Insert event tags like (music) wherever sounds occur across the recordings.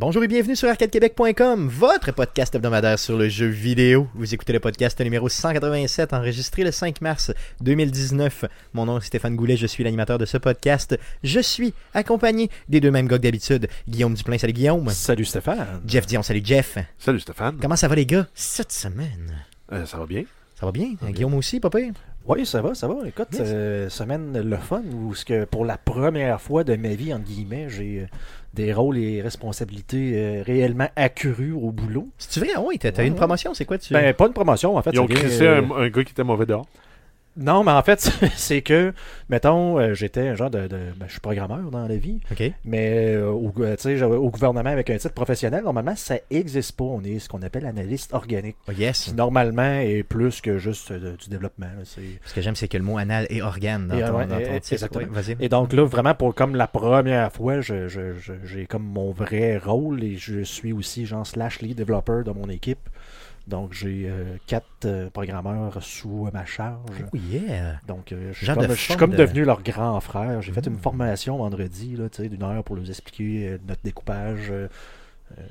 Bonjour et bienvenue sur arcadequebec.com, votre podcast hebdomadaire sur le jeu vidéo. Vous écoutez le podcast numéro 187, enregistré le 5 mars 2019. Mon nom est Stéphane Goulet, je suis l'animateur de ce podcast. Je suis accompagné des deux mêmes gars que d'habitude. Guillaume Duplain, salut Guillaume. Salut Stéphane. Jeff Dion, salut Jeff. Salut Stéphane. Comment ça va les gars cette semaine? Euh, ça va bien? Ça va bien? Guillaume aussi, papa? Oui, ça va, ça va. Écoute, Yes. euh, semaine le fun où ce que pour la première fois de ma vie, entre guillemets, j'ai euh, des rôles et responsabilités euh, réellement accrues au boulot. C'est-tu vrai? Ah oui, t'as Ouais, une promotion, c'est quoi tu... Ben, pas une promotion, en fait. Ils ont crissé euh, un, un gars qui était mauvais dehors. Non, mais en fait, (laughs) c'est que, mettons, euh, j'étais un genre de. de- ben, je suis programmeur dans la vie, OK. mais euh, au, euh, au gouvernement avec un titre professionnel, normalement, ça n'existe pas. On est ce qu'on appelle analyste organique. Oh, yes. Qui, normalement, est plus que juste euh, du développement. là. Ce que j'aime, c'est que le mot anal et organe dans Et, ton, ouais, dans ton et- titre. exactement. Ouais. Et donc là, vraiment, pour comme la première fois, je- je- je- j'ai comme mon vrai rôle et je suis aussi genre slash lead developer de mon équipe. Donc j'ai euh, quatre euh, programmeurs sous ma charge. Oh yeah! Donc euh, je suis comme, de je suis forme comme de- devenu leur grand frère. J'ai fait une Mm. formation vendredi tu sais, d'une heure pour leur expliquer euh, notre découpage. Euh, euh,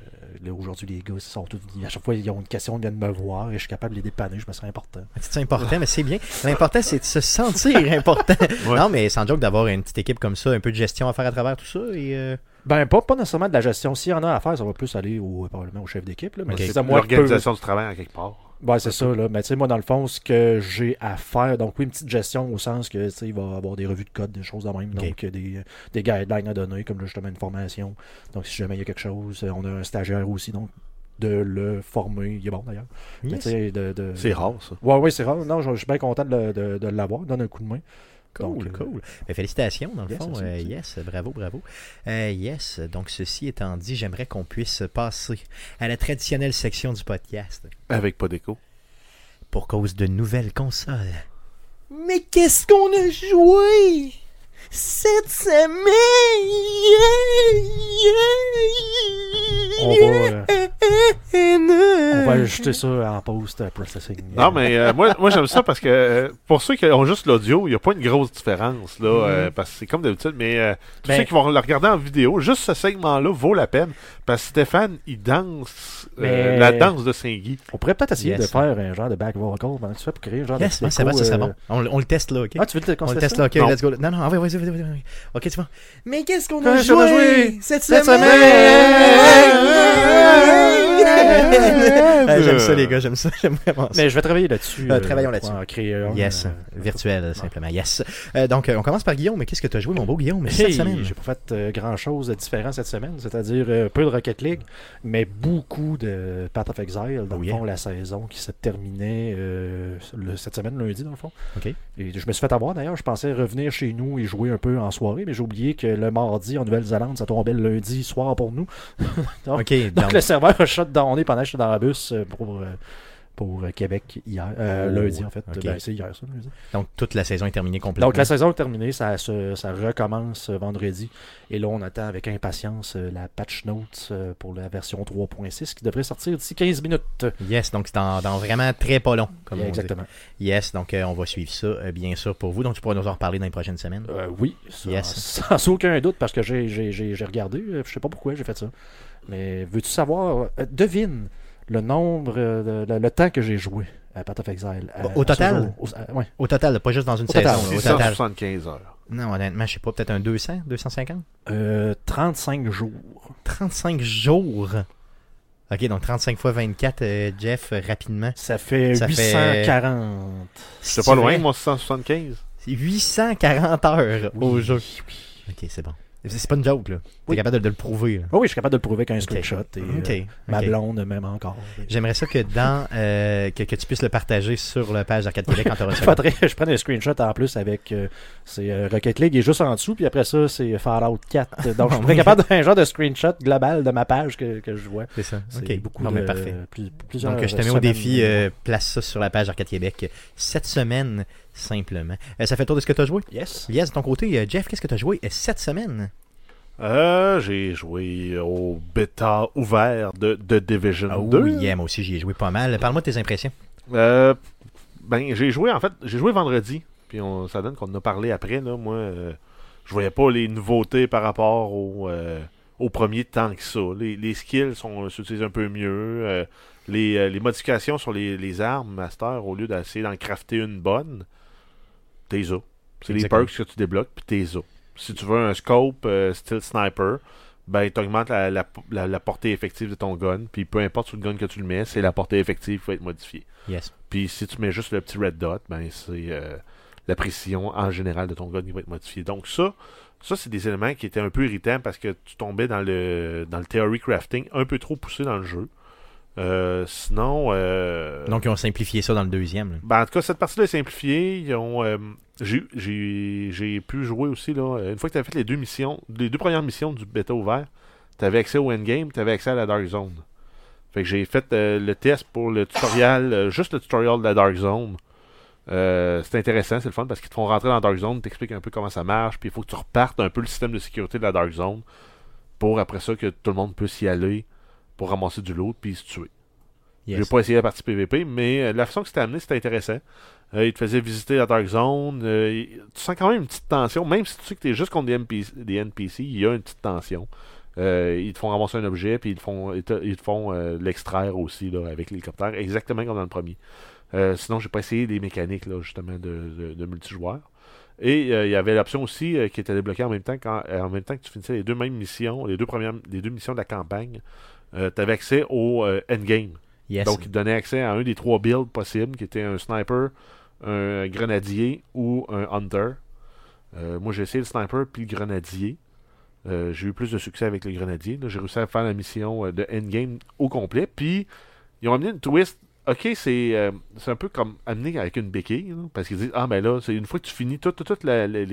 là, aujourd'hui, les gars, ils sont tous, à chaque fois, ils ont une question, ils viennent me voir et je suis capable de les dépanner. Je me sens important. C'est important, mais c'est bien. L'important, c'est de se sentir (laughs) important. Ouais. Non, mais sans joke d'avoir une petite équipe comme ça, un peu de gestion à faire à travers tout ça. Et, euh, Ben, pas, pas nécessairement de la gestion. S'il y en a à faire, ça va plus aller au, probablement au chef d'équipe. là, Mais c'est ça, moi, l'organisation du travail à quelque part. Ouais, c'est ça, là. Mais tu sais, moi, dans le fond, ce que j'ai à faire, donc oui, une petite gestion au sens que, tu sais, il va y avoir des revues de code, des choses de même, Ok. donc euh, des, des guidelines à donner, comme là, justement, une formation. Donc, si jamais il y a quelque chose, euh, on a un stagiaire aussi, donc de le former. Il est bon, d'ailleurs. Mais yes. tu sais, de, de- C'est rare, ça. Ouais, ouais, c'est rare. Non, je, je suis bien content de, le- de, de l'avoir. Donne un coup de main. Cool, Donc, euh, cool. Ben, félicitations, dans le yes, fond. Euh, yes, bravo, bravo. Euh, yes, donc ceci étant dit, j'aimerais qu'on puisse passer à la traditionnelle section du podcast Avec pas d'écho. pour cause de nouvelles consoles. Mais qu'est-ce qu'on a joué? Cette On va, semaine? euh, on va ajouter ça en post-processing. Non, mais euh, moi, moi j'aime ça parce que euh, pour ceux qui ont juste l'audio, il n'y a pas une grosse différence. là, euh, parce que c'est comme d'habitude. Mais euh, tous Ben- ceux qui vont le regarder en vidéo, juste ce segment-là vaut la peine. Parce que Stéphane, il danse euh, Mais- la danse de Saint-Guy. On pourrait peut-être essayer Yes. de faire un genre de back vocal pendant que tu fais pour créer un genre Yes, de c'est vrai, ça serait euh, bon. On, le- on le teste là, ok? Ah, tu veux le On le teste ça? là, ok, Non. let's go. Non, non, vas-y. Ok, tu vas. Mais qu'est-ce qu'on a joué cette semaine? (laughs) J'aime ça, les gars, j'aime ça, j'aime vraiment ça. Mais je vais travailler là-dessus. Euh, travaillons là-dessus. pour en créer un, Yes, euh, (laughs) virtuel, simplement, yes. Euh, donc, euh, on commence par Guillaume. Mais qu'est-ce que tu as joué, mon beau Guillaume, Hey, cette semaine? J'ai pas fait grand chose de différent cette semaine, c'est-à-dire euh, peu de Rocket League, mais beaucoup de Path of Exile, dans Oh le yeah. fond, la saison qui se terminait euh, le- cette semaine, lundi, dans le fond. Ok. Et je me suis fait avoir d'ailleurs, je pensais revenir chez nous et jouer un peu en soirée, mais j'ai oublié que le mardi en Nouvelle-Zélande, ça tombait le lundi soir pour nous. (laughs) donc, Ok, donc donc, le serveur a shutdowné pendant que dans le bus euh, pour, euh, pour euh, Québec hier, euh, Oh, lundi en fait. Ben, c'est hier ça, lundi. donc, toute la saison est terminée complètement. Donc la saison est terminée, ça, se- ça recommence euh, vendredi. Et là, on attend avec impatience la patch notes euh, pour la version 3.6 qui devrait sortir d'ici 15 minutes. Yes, donc c'est dans, dans vraiment très pas long, comme on dit. Exactement. Yes, donc euh, on va suivre ça, euh, bien sûr, pour vous. Donc, tu pourras nous en reparler dans les prochaines semaines. Oui, sans, Yes. (laughs) sans aucun doute, parce que j'ai- regardé, je sais pas pourquoi j'ai fait ça. Mais veux-tu savoir, devine le nombre, euh, le, le temps que j'ai joué à Path of Exile. à- Au total? jour. Au- euh, ouais. Au total, pas juste dans une Au saison. total, là, au total. 675 heures. Non, honnêtement, je sais pas, peut-être un 200, 250? Euh, 35 jours. 35 jours? Ok, donc 35 fois 24, euh, Jeff, euh, rapidement. Ça fait Ça fait- 840. C'est pas loin, moi, 675. C'est 840 heures au Oui, jeu. oui. Ok, c'est bon. C'est pas une joke, là. T'es Oui. capable de, de le prouver, là. Oui, je suis capable de le prouver avec un screenshot. Et, Ok. euh, ma blonde, même encore. J'aimerais ça que dans euh, que, que tu puisses le partager sur la page d'Arcade Québec quand tu auras Il faudrait (laughs) que je prenne un screenshot en plus avec euh, c'est Rocket League et juste en dessous, puis après ça, c'est Fallout 4. (laughs) Donc, je serais capable d'un genre de screenshot global de ma page que, que je vois. C'est ça. C'est Ok. beaucoup de, mais parfait. plus- plusieurs Donc, je te mets au défi, place ça sur la page Arcade Québec cette semaine, simplement. Euh, ça fait le tour de ce que tu as joué? Yes. Yes, de ton côté, euh, Jeff, qu'est-ce que tu as joué euh, cette semaine? Euh, j'ai joué au bêta ouvert de, de Division Oh, 2. yeah, moi aussi, j'y ai joué pas mal. Parle-moi de tes impressions. Euh, ben, j'ai joué, en fait, j'ai joué vendredi. Puis on, ça donne qu'on en a parlé après. Là, moi, euh, je voyais pas les nouveautés par rapport au, euh, au premier tant que ça. Les, les skills sont s'utilisent un peu mieux. euh, les, euh, les modifications sur les, les armes, Master, au lieu d'essayer d'en crafter une bonne, t'es. C'est les perks que tu débloques, puis t'es. Si tu veux un scope euh, style sniper, ben t'augmentes la, la, la, la portée effective de ton gun, puis peu importe sur le gun que tu le mets, c'est la portée effective qui va être modifiée. Yes. Puis si tu mets juste le petit red dot, ben c'est euh, la précision en général de ton gun qui va être modifiée. Donc ça, ça c'est des éléments qui étaient un peu irritants parce que tu tombais dans le dans le theory crafting un peu trop poussé dans le jeu. Euh, sinon, euh, Donc, ils ont simplifié ça dans le deuxième. là. ben, en tout cas, cette partie-là est simplifiée. Ils ont, euh, j'ai, j'ai, j'ai pu jouer aussi, là, une fois que tu as fait les deux missions, les deux premières missions du bêta ouvert, tu avais accès au endgame, tu avais accès à la Dark Zone. Fait que j'ai fait euh, le test pour le tutoriel, euh, juste le tutoriel de la Dark Zone. Euh, c'est intéressant, c'est le fun parce qu'ils te font rentrer dans la Dark Zone, t'expliquent un peu comment ça marche, puis il faut que tu repartes un peu le système de sécurité de la Dark Zone pour après ça que tout le monde puisse y aller pour ramasser du loot puis se tuer. Yes. J'ai pas essayé la partie PVP, mais euh, la façon que c'était amené, c'était intéressant. Euh, il te faisait visiter la Dark Zone. euh, tu sens quand même une petite tension, même si tu sais que tu es juste contre des NPC, des NPC, il y a une petite tension. Euh, ils te font ramasser un objet, puis ils te font, ils te, ils te font l'extraire aussi là, avec l'hélicoptère, exactement comme dans le premier. Sinon, j'ai pas essayé les mécaniques là, justement de, de, de multijoueur. Et il y avait l'option aussi qui était débloquée en même temps quand, en même temps que tu finissais les deux mêmes missions, les deux premières, les deux missions de la campagne. Tu avais accès au euh, endgame. Yes. Donc, il te donnait accès à un des trois builds possibles, qui était un sniper, un grenadier ou un hunter. Euh, moi, j'ai essayé le sniper puis le grenadier. Euh, j'ai eu plus de succès avec le grenadier. J'ai réussi à faire la mission euh, de endgame au complet. Puis, ils ont amené une twist. Ok, c'est euh, un peu comme amené avec une béquille. parce qu'ils disent Ah, ben là, c'est une fois que tu finis toute, toute, la, la-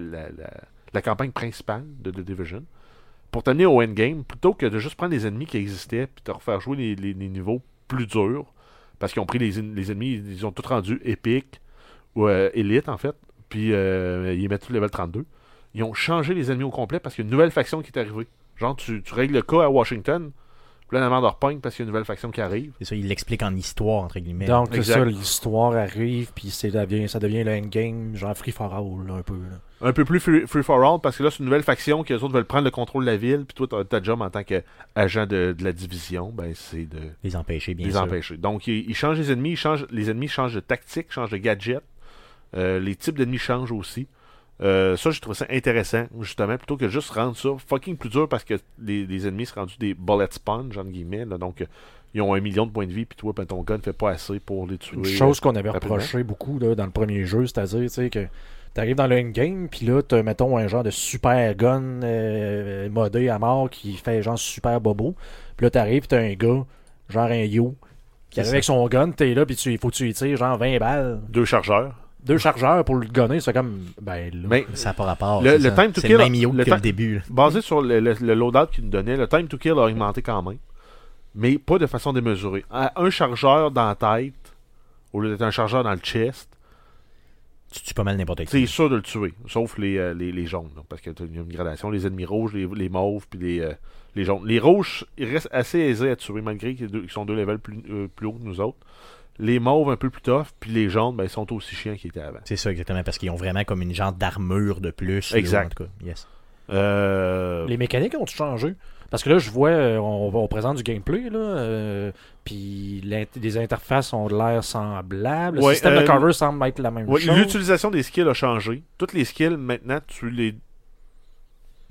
la- la campagne principale de The Division, pour t'amener au endgame, plutôt que de juste prendre les ennemis qui existaient puis te refaire jouer les, niveaux plus durs, parce qu'ils ont pris les, en- les ennemis, ils ont tout rendu épiques, ou euh, élite en fait, puis euh, ils mettent tout level 32. Ils ont changé les ennemis au complet parce qu'il y a une nouvelle faction qui est arrivée. Genre, tu, tu règles le cas à Washington, puis là, la merde repogne parce qu'il y a une nouvelle faction qui arrive. C'est ça, il l'explique en histoire, entre guillemets. Donc, c'est ça, l'histoire arrive, puis c'est devient, ça devient le endgame, genre free for all, là, un peu. là. Un peu plus free, free for all parce que là, c'est une nouvelle faction qui, eux autres, veulent prendre le contrôle de la ville, puis toi, ta- ta job en tant qu'agent de, de la division, ben, c'est de. les empêcher, bien les sûr. empêcher. Donc, ils, ils changent les ennemis, ils changent, les ennemis changent de tactique, changent de gadget. Euh, les types d'ennemis changent aussi. Euh, ça, je trouve ça intéressant, justement, plutôt que juste rendre ça fucking plus dur parce que les, les ennemis sont rendus des bullet sponge, entre guillemets. là. donc, euh, ils ont un million de points de vie, puis toi, ben, ton gun ne fait pas assez pour les tuer. Une chose qu'on avait reproché beaucoup là, dans le premier jeu, c'est-à-dire que t'arrives dans le endgame, puis là, t'as, mettons, un genre de super gun euh, modé à mort qui fait genre super bobo. Puis là, t'arrives, t'as un gars, genre un yo, qui arrive avec son gun, t'es là, puis tu, il faut que tu lui tires genre 20 balles. Deux chargeurs. Deux chargeurs pour le gunner, c'est comme, ben là. Mais Ça n'a pas rapport. Le- c'est time to C'est kill- le même que le time- début. là. basé sur le, le- le loadout qu'il nous donnait, le time to kill a augmenté quand même, mais pas de façon démesurée. À un chargeur dans la tête, au lieu d'être un chargeur dans le chest, Tu tues pas mal n'importe c'est qui. sûr de le tuer, sauf les, euh, les, les jaunes, là, parce qu'il y a une gradation, les ennemis rouges, les, les mauves, puis les, euh, les jaunes. Les rouges, ils restent assez aisés à tuer, malgré qu'ils sont deux levels plus, euh, plus hauts que nous autres. Les mauves un peu plus tough, puis les jaunes, ben, ils sont aussi chiants qu'ils étaient avant. C'est ça, exactement, parce qu'ils ont vraiment comme une genre d'armure de plus. là, Exact. en tout cas. Yes. Euh, Les mécaniques ont changé. Parce que là, je vois, euh, on, on présente du gameplay, là, euh, puis les interfaces ont l'air semblables. Le Ouais, système euh, de cover semble être la même Ouais, chose. L'utilisation des skills a changé. Toutes les skills, maintenant, tu les.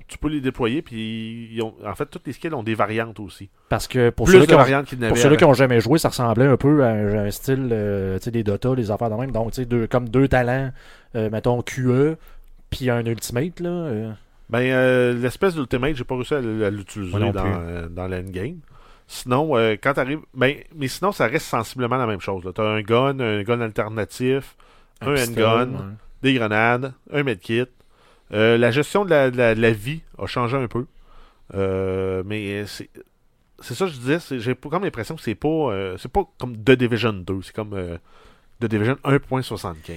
Tu peux les déployer, puis ils ont- en fait, toutes les skills ont des variantes aussi. Parce que pour Plus ceux qui ont, variantes qu'il n'avait. pour ceux qui ont jamais joué, ça ressemblait un peu à un, un style, euh, tu des Dota, des affaires de même. Donc, tu sais, deux, comme deux talents, euh, mettons QE, puis un Ultimate, là. euh. Ben, euh, l'espèce d'ultimate, j'ai pas réussi à, l'utiliser dans, euh, dans l'endgame. Sinon, euh, quand t'arrives. Ben, mais sinon, ça reste sensiblement la même chose. là. T'as un gun, un gun alternatif, un, pistolet, handgun, ouais. des grenades, un medkit. Euh, la gestion de la, de la- vie a changé un peu. Euh, mais c'est ça que je disais, j'ai comme l'impression que c'est pas euh, c'est pas comme The Division 2, c'est comme The Division 1.75.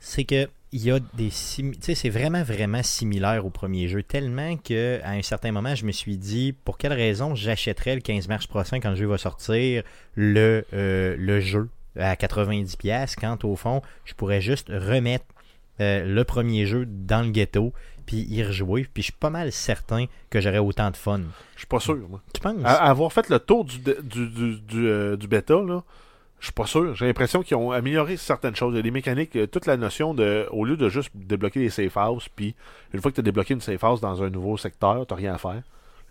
C'est que il y a des c'est vraiment vraiment similaire au premier jeu tellement que à un certain moment je me suis dit pour quelle raison j'achèterais le 15 mars prochain quand le jeu va sortir le le jeu à 90 pièces quand au fond je pourrais juste remettre euh, le premier jeu dans le ghetto puis y rejouer. Puis je suis pas mal certain que j'aurais autant de fun. Je suis pas sûr, moi. Tu penses? À- avoir fait le tour du, du, du, du, euh, du bêta, là, je suis pas sûr. J'ai l'impression qu'ils ont amélioré certaines choses. Il y a des mécaniques, euh, toute la notion de, au lieu de juste débloquer les safe houses, puis une fois que tu as débloqué une safe house dans un nouveau secteur, tu rien à faire.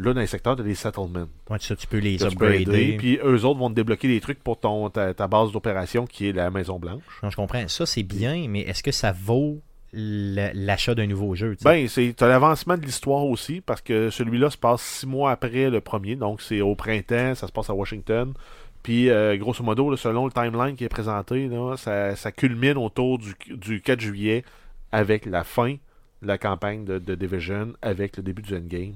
Là, dans les secteurs, tu as des settlements. Ouais, ça, tu peux les que upgrader. Puis eux autres vont te débloquer des trucs pour ton, ta, ta base d'opération qui est la Maison Blanche. Non, je comprends. Ça, c'est bien, mais est-ce que ça vaut l'achat d'un nouveau jeu? tu sais? Ben, c'est l'avancement de l'histoire aussi, parce que celui-là se passe six mois après le premier, donc c'est au printemps, ça se passe à Washington. Puis, euh, grosso modo, là, selon le timeline qui est présenté, là, ça, ça culmine autour du, du 4 juillet avec la fin la campagne de, de Division, avec le début du endgame,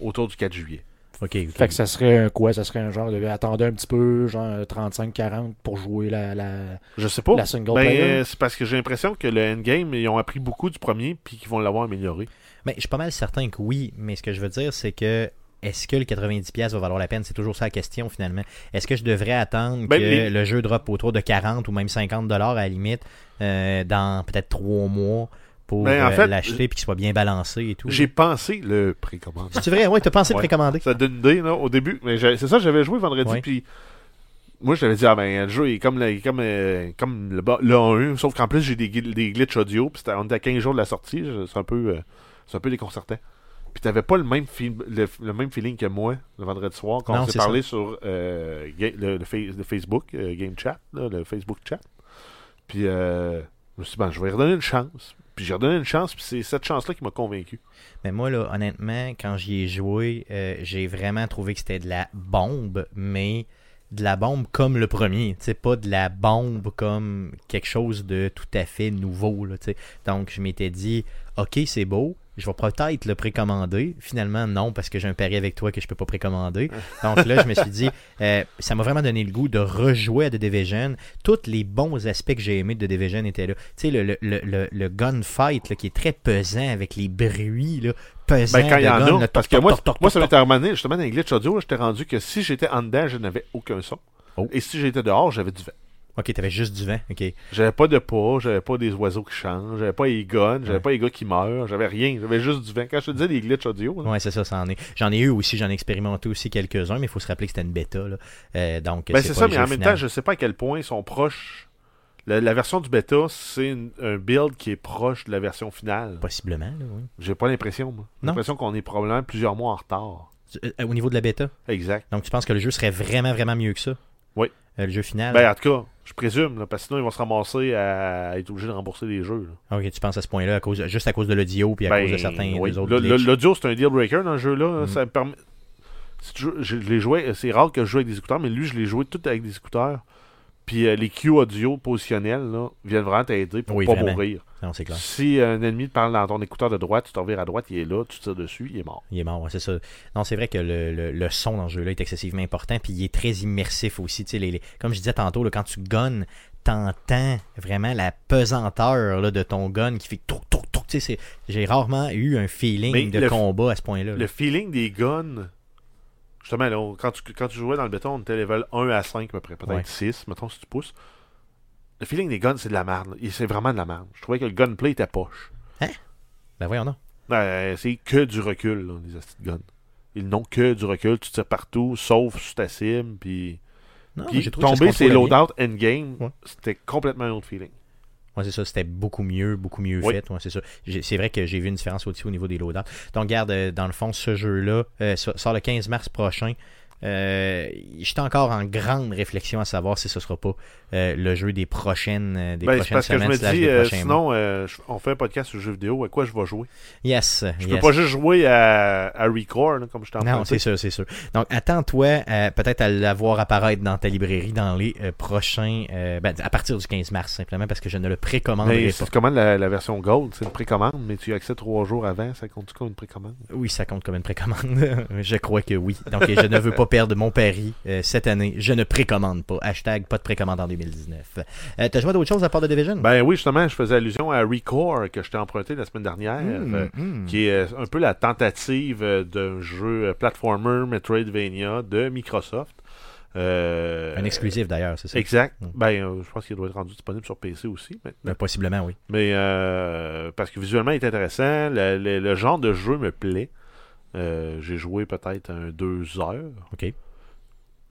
autour du 4 juillet. OK. ok. Fait que ça serait un quoi? Ça serait un genre de attendez un petit peu, genre 35-40 pour jouer la, la, Je sais pas. la single Ben, player? euh, c'est parce que j'ai l'impression que le endgame, ils ont appris beaucoup du premier, puis qu'ils vont l'avoir amélioré. Ben, je suis pas mal certain que oui, mais ce que je veux dire, c'est que est-ce que le 90$ va valoir la peine? C'est toujours ça la question finalement. Est-ce que je devrais attendre Ben, que les- le jeu drop autour de 40 ou même 50$ à la limite euh, dans peut-être 3 mois? Pour Ben, en euh, fait, l'acheter et qu'il soit bien balancé et tout? J'ai pensé le précommande. C'est vrai, ouais, t'as pensé Ouais. précommander. Ça donne une idée, là, au début. Mais c'est ça, j'avais joué vendredi, puis moi, je t'avais dit, ah ben, le jeu est comme, le, comme, euh, comme le, bas- le 1, sauf qu'en plus, j'ai des, des glitches audio, puis on était à 15 jours de la sortie, c'est un peu, euh, c'est un peu déconcertant. Puis t'avais pas le même, le, le même feeling que moi, le vendredi soir, quand Non, on s'est parlé sur euh, le, le fa- le Facebook, Game Chat, là, le Facebook Chat. Puis euh, je me suis dit, ben, je vais redonner une chance. Puis j'ai redonné une chance, puis c'est cette chance-là qui m'a convaincu. Mais moi, là, honnêtement, quand j'y ai joué, euh, j'ai vraiment trouvé que c'était de la bombe, mais de la bombe comme le premier. Sais, pas de la bombe comme quelque chose de tout à fait nouveau. Là. Donc, je m'étais dit, OK, c'est beau. Je vais peut-être le précommander. Finalement, non, parce que j'ai un pari avec toi que je peux pas précommander. (laughs) Donc là, je me suis dit, euh, ça m'a vraiment donné le goût de rejouer à The Division. Tous les bons aspects que j'ai aimés de The Division étaient là. Tu sais, le, le, le, le- le gunfight là, qui est très pesant avec les bruits là, pesants Ben, quand il y en a, parce que moi, moi ça m'était ramené, justement, dans les glitch audio, j'étais rendu que si j'étais en dedans, je n'avais aucun son. Oh. Et si j'étais dehors, j'avais du vent. Ok, t'avais juste du vent. Ok. J'avais pas de pas, j'avais pas des oiseaux qui changent, j'avais pas les guns, j'avais Ouais. pas les gars qui meurent, j'avais rien, j'avais juste du vent. Quand je te disais des glitch audio, là, Ouais, c'est ça, ça en est. J'en ai eu aussi, j'en ai expérimenté aussi quelques-uns, mais il faut se rappeler que c'était une bêta. Là. Euh, donc, ben c'est ça, mais en même temps, je sais pas à quel point ils sont proches. La, la version du bêta, c'est un build qui est proche de la version finale. Possiblement, là, oui. J'ai pas l'impression, moi. J'ai l'impression qu'on est probablement plusieurs mois en retard. Euh, au niveau de la bêta? Exact. Donc, tu penses que le jeu serait vraiment, vraiment mieux que ça? Oui. Euh, le jeu final? Ben, en tout cas, je présume, là, parce que sinon, ils vont se ramasser à être obligés de rembourser les jeux. là. Ah, Ok, tu penses à ce point-là, à cause, juste à cause de l'audio puis à Ben, cause de certains oui. des autres. L'audio, c'est un deal breaker dans le jeu-là. Mhm. Ça me permet. je je l'ai joué, c'est rare que je joue avec des écouteurs, mais lui, je l'ai joué tout avec des écouteurs. Puis euh, les cues audio positionnels là, viennent vraiment t'aider pour Oui, pas vraiment. mourir. Non, c'est clair. Si un ennemi te parle dans ton écouteur de droite, tu te revires à droite, il est là, tu tires dessus, il est mort. Il est mort, ouais, c'est ça. Non, c'est vrai que le, le- le son dans ce jeu-là est excessivement important, puis il est très immersif aussi. Les, les- comme je disais tantôt, là, quand tu gunnes, t'entends vraiment la pesanteur là, de ton gun qui fait. Tu sais, c'est- J'ai rarement eu un feeling Mais de le- combat à ce point-là. là. Le feeling des guns, justement, là, on- quand, tu, quand tu jouais dans le béton, on était level 1 à 5 à peu près, peut-être Ouais. 6, mettons si tu pousses. Le feeling des guns, c'est de la merde. C'est vraiment de la merde. Je trouvais que le gunplay était poche. Ben voyons, non. Ben, c'est que du recul, là, les hosties de guns. Ils n'ont que du recul, tu tires partout, sauf sur ta cible, puis... Non, Puis tomber se ces contrôlait bien. loadouts endgame, Ouais. c'était complètement un autre feeling. Ouais, c'est ça, c'était beaucoup mieux, beaucoup mieux Oui. fait. C'est ça. C'est vrai que j'ai vu une différence aussi au niveau des loadouts. Donc, regarde, euh, dans le fond, ce jeu-là euh, so- sort le 15 mars prochain. Euh, J'étais encore en grande réflexion à savoir si ce sera pas euh, le jeu des prochaines, euh, des Ben, prochaines parce que je semaines me dis, euh, sinon, on fait un podcast sur jeux vidéo, à quoi je vais jouer? Yes. Je yes. peux pas juste jouer à, à Record, là, comme je t'en Non, c'est sûr, c'est sûr. Donc, attends-toi peut-être à l'avoir apparaître dans ta librairie dans les prochains. ben, à partir du 15 mars, simplement parce que je ne le précommanderai Mais pas. si tu commandes la, la version Gold, c'est une précommande, mais tu as accès trois jours avant, ça compte comme une précommande? Oui, ça compte comme une précommande. (laughs) je crois que oui. Donc, je ne veux pas (laughs) perdre mon pari euh, cette année. Je ne précommande pas. Hashtag pas de précommande en 2019. Euh, T'as joué à d'autres choses à part de Division? Ben oui, justement, je faisais allusion à Record que je t'ai emprunté la semaine dernière, Hmm, euh, hmm. qui est euh, un peu la tentative d'un jeu platformer Metroidvania de Microsoft. Euh, Un exclusif d'ailleurs, c'est ça? Exact. Mm. Ben, euh, je pense qu'il doit être rendu disponible sur PC aussi. maintenant. Ben, possiblement, oui. Mais euh, parce que visuellement, il est intéressant. Le, le- le genre de jeu me plaît. Euh, J'ai joué peut-être un deux heures. OK.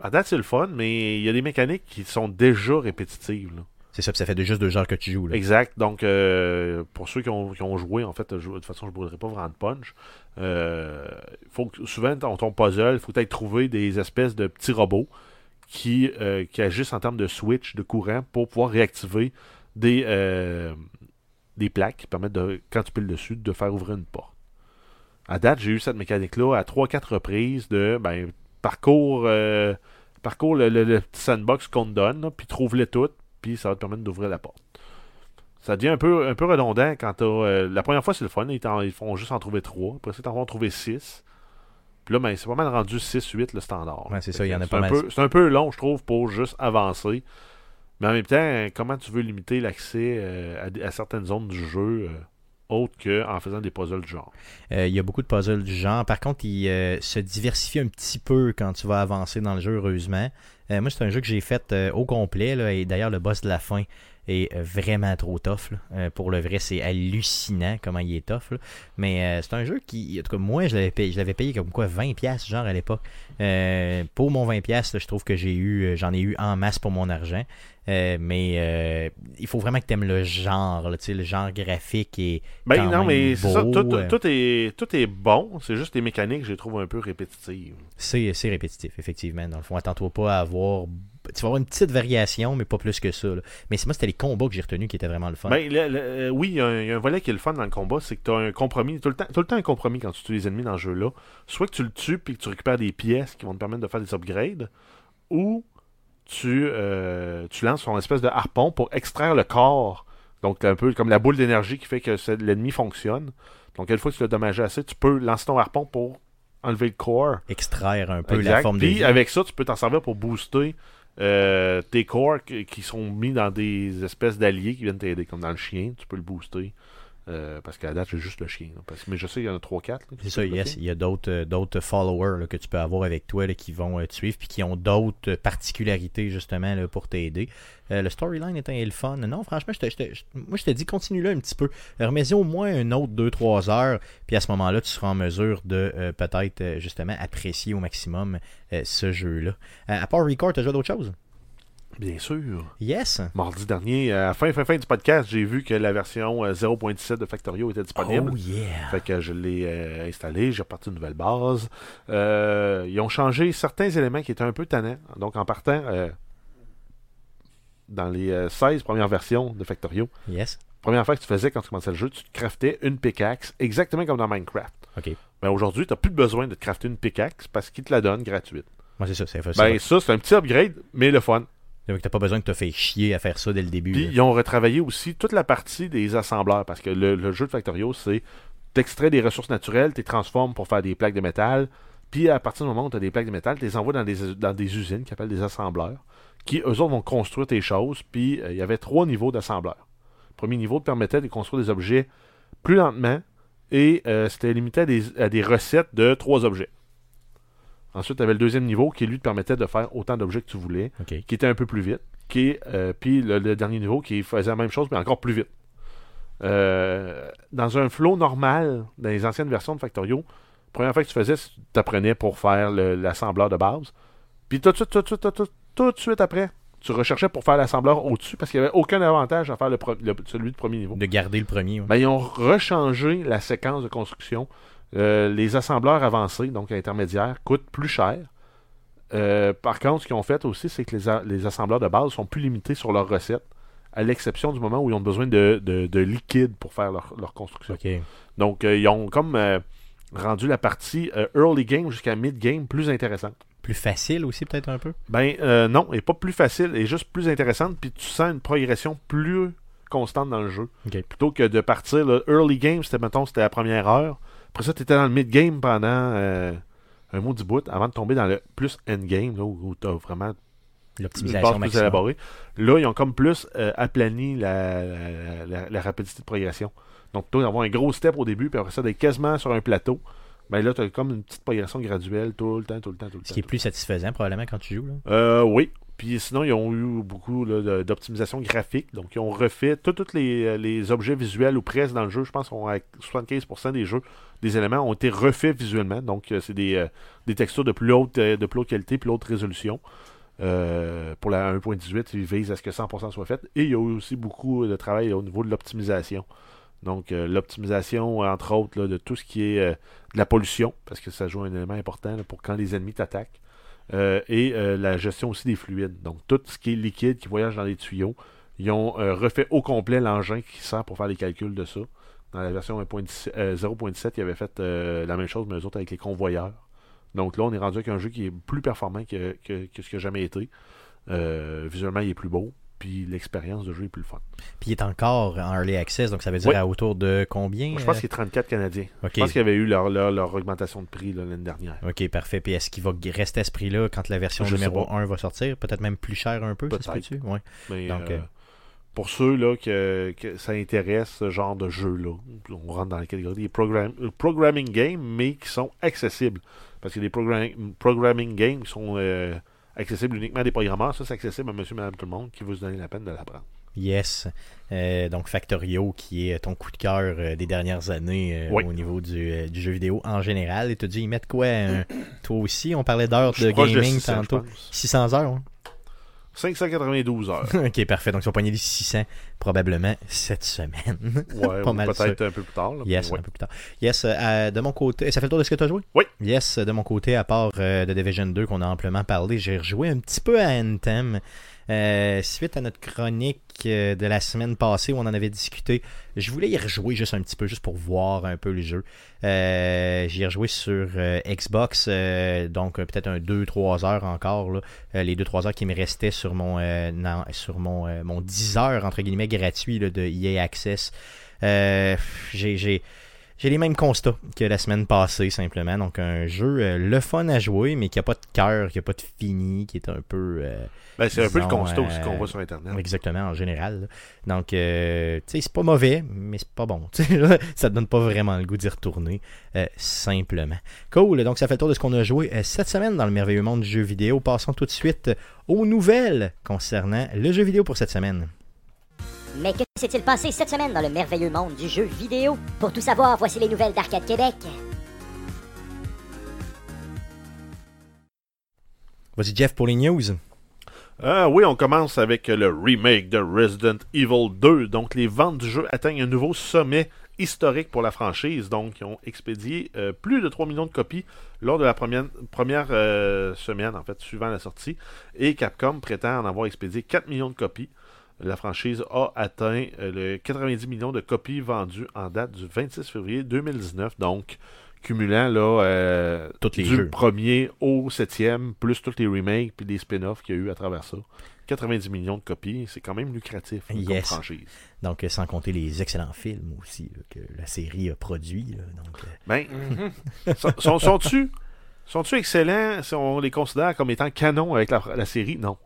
À date, c'est le fun, mais il y a des mécaniques qui sont déjà répétitives. là. C'est ça, puis ça fait de juste deux heures que tu joues. Là. Exact. Donc, euh, pour ceux qui ont, qui ont joué, en fait, je- de toute façon, je ne brûlerai pas vraiment de punch. Euh, faut que, souvent, dans ton puzzle, il faut peut-être trouver des espèces de petits robots qui, euh, qui agissent en termes de switch de courant pour pouvoir réactiver des, des plaques qui permettent, de, quand tu piles dessus, de faire ouvrir une porte. À date, j'ai eu cette mécanique-là à 3-4 reprises de ben, parcours, euh, parcours le, le- le petit sandbox qu'on te donne, là, puis trouve-les toutes, puis ça va te permettre d'ouvrir la porte. Ça devient un peu, un peu redondant quand t'as. euh, la première fois, c'est le fun. Ils, font juste en trouver 3. Après ça, ils t'en vont trouver 6. Puis là, ben, c'est pas mal rendu 6-8 le standard. Ouais, c'est ça, il y en a pas un mal. peu- C'est un peu long, je trouve, pour juste avancer. Mais en même temps, comment tu veux limiter l'accès euh, à, certaines zones du jeu euh, autres qu'en faisant des puzzles du genre Euh, il y a beaucoup de puzzles du genre. Par contre, il euh, se diversifie un petit peu quand tu vas avancer dans le jeu, heureusement. Euh, moi, c'est un jeu que j'ai fait au complet. Et d'ailleurs, le boss de la fin est euh, vraiment trop tough. là. Euh, pour le vrai, c'est hallucinant comment il est tough. là. Mais euh, c'est un jeu qui, en tout cas, moi, je l'avais payé, je l'avais payé comme quoi 20$ genre à l'époque. Pour mon 20$, là, je trouve que j'ai eu, j'en ai eu en masse pour mon argent. Euh, mais euh, il faut vraiment que tu aimes le genre, là, tu sais, le genre graphique et Ben non, mais c'est ça. beau, Tout, tout est, tout est bon. C'est juste les mécaniques, je les trouve un peu répétitives. C'est, c'est répétitif, effectivement. Dans le fond, attends-toi pas à avoir. Tu vas avoir une petite variation, mais pas plus que ça. là. Mais c'est moi, c'était les combats que j'ai retenus qui étaient vraiment le fun. Ben, le- le- euh, oui, il y, a un- il y a un volet qui est le fun dans le combat, c'est que tu as un compromis. Tout le, temps, tout le temps un compromis quand tu tues les ennemis dans ce jeu-là. Soit que tu le tues puis que tu récupères des pièces qui vont te permettre de faire des upgrades, ou tu, euh, tu lances ton espèce de harpon pour extraire le corps. Donc, un peu comme la boule d'énergie qui fait que l'ennemi fonctionne. Donc, une fois que tu l'as dommagé assez, tu peux lancer ton harpon pour enlever le corps. Extraire un peu la forme Puis vie. avec ça, tu peux t'en servir pour booster euh, tes corps qui, sont mis dans des espèces d'alliés qui viennent t'aider, comme dans le chien, tu peux le booster. Euh, parce qu'à la date, j'ai juste le chien. là. Parce que- mais je sais qu'il y en a 3-4. C'est ça, yes. Il y a d'autres, euh, followers là, que tu peux avoir avec toi là, qui vont euh, te suivre puis qui ont d'autres particularités justement pour t'aider. Euh, le storyline était le fun. Non, franchement, je te- je te- je- moi je te dis continue là un petit peu. Remets-y au moins un autre 2-3 heures. Puis à ce moment-là, tu seras en mesure de peut-être justement apprécier au maximum ce jeu-là. À part Record, tu as joué à d'autres choses? Bien sûr. Yes. Mardi dernier, à la fin, fin, fin du podcast, j'ai vu que la version euh, 0.17 de Factorio était disponible. Oh yeah. Fait que je l'ai euh, installé, j'ai reparti une nouvelle base. Euh, ils ont changé certains éléments qui étaient un peu tannants. Donc en partant, euh, dans les euh, 16 premières versions de Factorio, Yes. première affaire que tu faisais quand tu commençais le jeu, tu te craftais une pickaxe, exactement comme dans Minecraft. Ok. Mais aujourd'hui, tu n'as plus besoin de te crafter une pickaxe parce qu'ils te la donnent gratuite. Moi, c'est ça. C'est Ben ça. ça, c'est un petit upgrade, mais le fun. Donc, t'as pas besoin que te fait chier à faire ça dès le début. Puis là. ils ont retravaillé aussi toute la partie des assembleurs parce que le, le jeu de Factorio, c'est t'extrais des ressources naturelles, tu les transformes pour faire des plaques de métal. Puis à partir du moment où tu as des plaques de métal, tu les envoies dans des, dans des usines qui appellent des assembleurs, qui eux autres vont construire tes choses. Puis euh, il y avait trois niveaux d'assembleurs. Le premier niveau te permettait de construire des objets plus lentement et euh, c'était limité à des, à des recettes de trois objets. Ensuite, tu avais le deuxième niveau qui lui te permettait de faire autant d'objets que tu voulais qui était un peu plus vite. Qui euh, puis le, le dernier niveau qui faisait la même chose, mais encore plus vite. Euh, dans un flow normal, dans les anciennes versions de Factorio, première fois que tu faisais, tu t'apprenais pour faire le- l'assembleur de base. Puis tout de suite, tout de suite, tout, de suite- tout de suite après, tu recherchais pour faire l'assembleur au-dessus parce qu'il n'y avait aucun avantage à faire le, pro- le- celui de premier niveau. De garder le premier. ouais. Ben, ils ont rechangé la séquence de construction. Euh, les assembleurs avancés, donc intermédiaires, coûtent plus cher. Euh, par contre, ce qu'ils ont fait aussi, c'est que les, assembleurs de base sont plus limités sur leurs recettes, à l'exception du moment où ils ont besoin de, de- de liquide pour faire leur, leur construction. Donc, euh, ils ont comme rendu la partie early game jusqu'à mid game plus intéressante. Plus facile aussi, peut-être un peu? Ben non, est pas plus facile, est juste plus intéressante, puis tu sens une progression plus constante dans le jeu. Plutôt que de partir, le early game, c'était, mettons, c'était la première heure. Après ça, tu étais dans le mid-game pendant euh, un mot du bout, avant de tomber dans le plus end-game, là, où, tu as vraiment L'optimisation plus élaborée. Là, ils ont comme plus euh, aplani la, la, la- la rapidité de progression. Donc, plutôt d'avoir un gros step au début, puis après ça, d'être quasiment sur un plateau. ben là, tu as comme une petite progression graduelle tout le temps, tout le temps, tout le temps. Ce qui est plus satisfaisant, probablement, quand tu joues. Là. Euh, oui. Puis sinon, ils ont eu beaucoup d'optimisation graphique. Donc, ils ont refait tous les, les objets visuels ou presque dans le jeu. Je pense qu'à 75% des jeux, des éléments ont été refaits visuellement. Donc, euh, c'est des, euh, des textures de plus haute, euh, de plus haute qualité, plus haute résolution. Euh, pour la 1.18, ils visent à ce que 100% soit fait. Et il y a eu aussi beaucoup de travail au niveau de l'optimisation. Donc, euh, l'optimisation, entre autres, de tout ce qui est euh, de la pollution, parce que ça joue un élément important pour quand les ennemis t'attaquent. Euh, et euh, la gestion aussi des fluides. Donc, tout ce qui est liquide qui voyage dans les tuyaux, ils ont euh, refait au complet l'engin qui sert pour faire les calculs de ça. Dans la version 1.17, euh, 0.17, ils avaient fait la même chose, mais eux autres avec les convoyeurs. Donc là, on est rendu avec un jeu qui est plus performant que, que- que ce qui a jamais été. Visuellement, il est plus beau. Puis l'expérience de jeu est plus le fun. Puis il est encore en early access, donc ça veut dire Oui. à autour de combien Je pense euh? qu'il est 34 Canadiens. Ok. Je pense qu'il y avait eu leur, leur, leur augmentation de prix l'année dernière. Ok, parfait. Puis est-ce qu'il va rester à ce prix-là quand la version Je numéro pas. 1 va sortir? Peut-être même plus cher un peu, ça se peut-tu? Ouais. Mais Donc, euh, euh, pour ceux là que, que ça intéresse, ce genre de jeu-là, on rentre dans la catégorie des program- programming games, mais qui sont accessibles. Parce que des programming, programming games qui sont euh, accessibles uniquement à des programmeurs, ça c'est accessible à monsieur, madame, tout le monde qui veut se donner la peine de l'apprendre. Yes. Euh, donc Factorio, qui est ton coup de cœur euh, des dernières années euh, Oui. au niveau du, du jeu vidéo en général. Et tu dit, ils mettent quoi (clears throat) Toi aussi, on parlait d'heures de gaming 600, je tantôt. pense. 600 heures, hein? 592 heures. (laughs) ok, parfait. Donc, ils ont pogné les 600 probablement cette semaine. Ouais, (laughs) Pas ou mal peut-être un peu plus tard. là, Yes, ouais. un peu plus tard. Yes, euh, de mon côté, ça fait le tour de ce que tu as joué? Oui. Yes, de mon côté, à part euh, de Division 2 qu'on a amplement parlé, j'ai rejoué un petit peu à Anthem. Euh, suite à notre chronique euh, de la semaine passée où on en avait discuté, je voulais y rejouer juste un petit peu, juste pour voir un peu le jeu. Euh, J'y ai rejoué sur euh, Xbox, euh, donc peut-être un 2-3 heures encore, là. Les 2-3 heures qui me restaient sur mon, non, sur mon, mon 10 heures, entre guillemets, gratuit là, de EA Access. J'ai, j'ai, les mêmes constats que la semaine passée, simplement. Donc, un jeu euh, le fun à jouer, mais qui a pas de cœur, qui a pas de fini, qui est un peu. euh, Ben, c'est un peu le constat aussi euh, qu'on voit sur Internet. Exactement, en général. Donc, tu sais, c'est pas mauvais, mais c'est pas bon. (laughs) Ça te donne pas vraiment le goût d'y retourner, simplement. Cool, donc ça fait le tour de ce qu'on a joué cette semaine dans le merveilleux monde du jeu vidéo. Passons tout de suite aux nouvelles concernant le jeu vidéo pour cette semaine. Mais que s'est-il passé cette semaine dans le merveilleux monde du jeu vidéo? Pour tout savoir, voici les nouvelles d'Arcade Québec. Vas-y, Jeff, pour les news. Ah oui, on commence avec le remake de Resident Evil 2. Donc, les ventes du jeu atteignent un nouveau sommet historique pour la franchise. Donc, ils ont expédié euh, plus de 3 millions de copies lors de la première, première euh, semaine, en fait, suivant la sortie. Et Capcom prétend en avoir expédié 4 millions de copies. La franchise a atteint euh, le 90 millions de copies vendues en date du 26 février 2019. Donc, cumulant là, euh, les du jeux. premier au septième, plus tous les remakes puis les spin-offs qu'il y a eu à travers ça. 90 millions de copies, c'est quand même lucratif hein, comme Yes. franchise. Donc, euh, sans compter les excellents films aussi là, que la série a produits. là. donc, euh, Ben, (laughs) sont- sont- sont-tu excellents si on les considère comme étant canon avec la, la série? Non.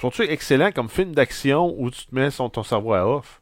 Sont-tu excellents comme film d'action où tu te mets son, ton cerveau à off?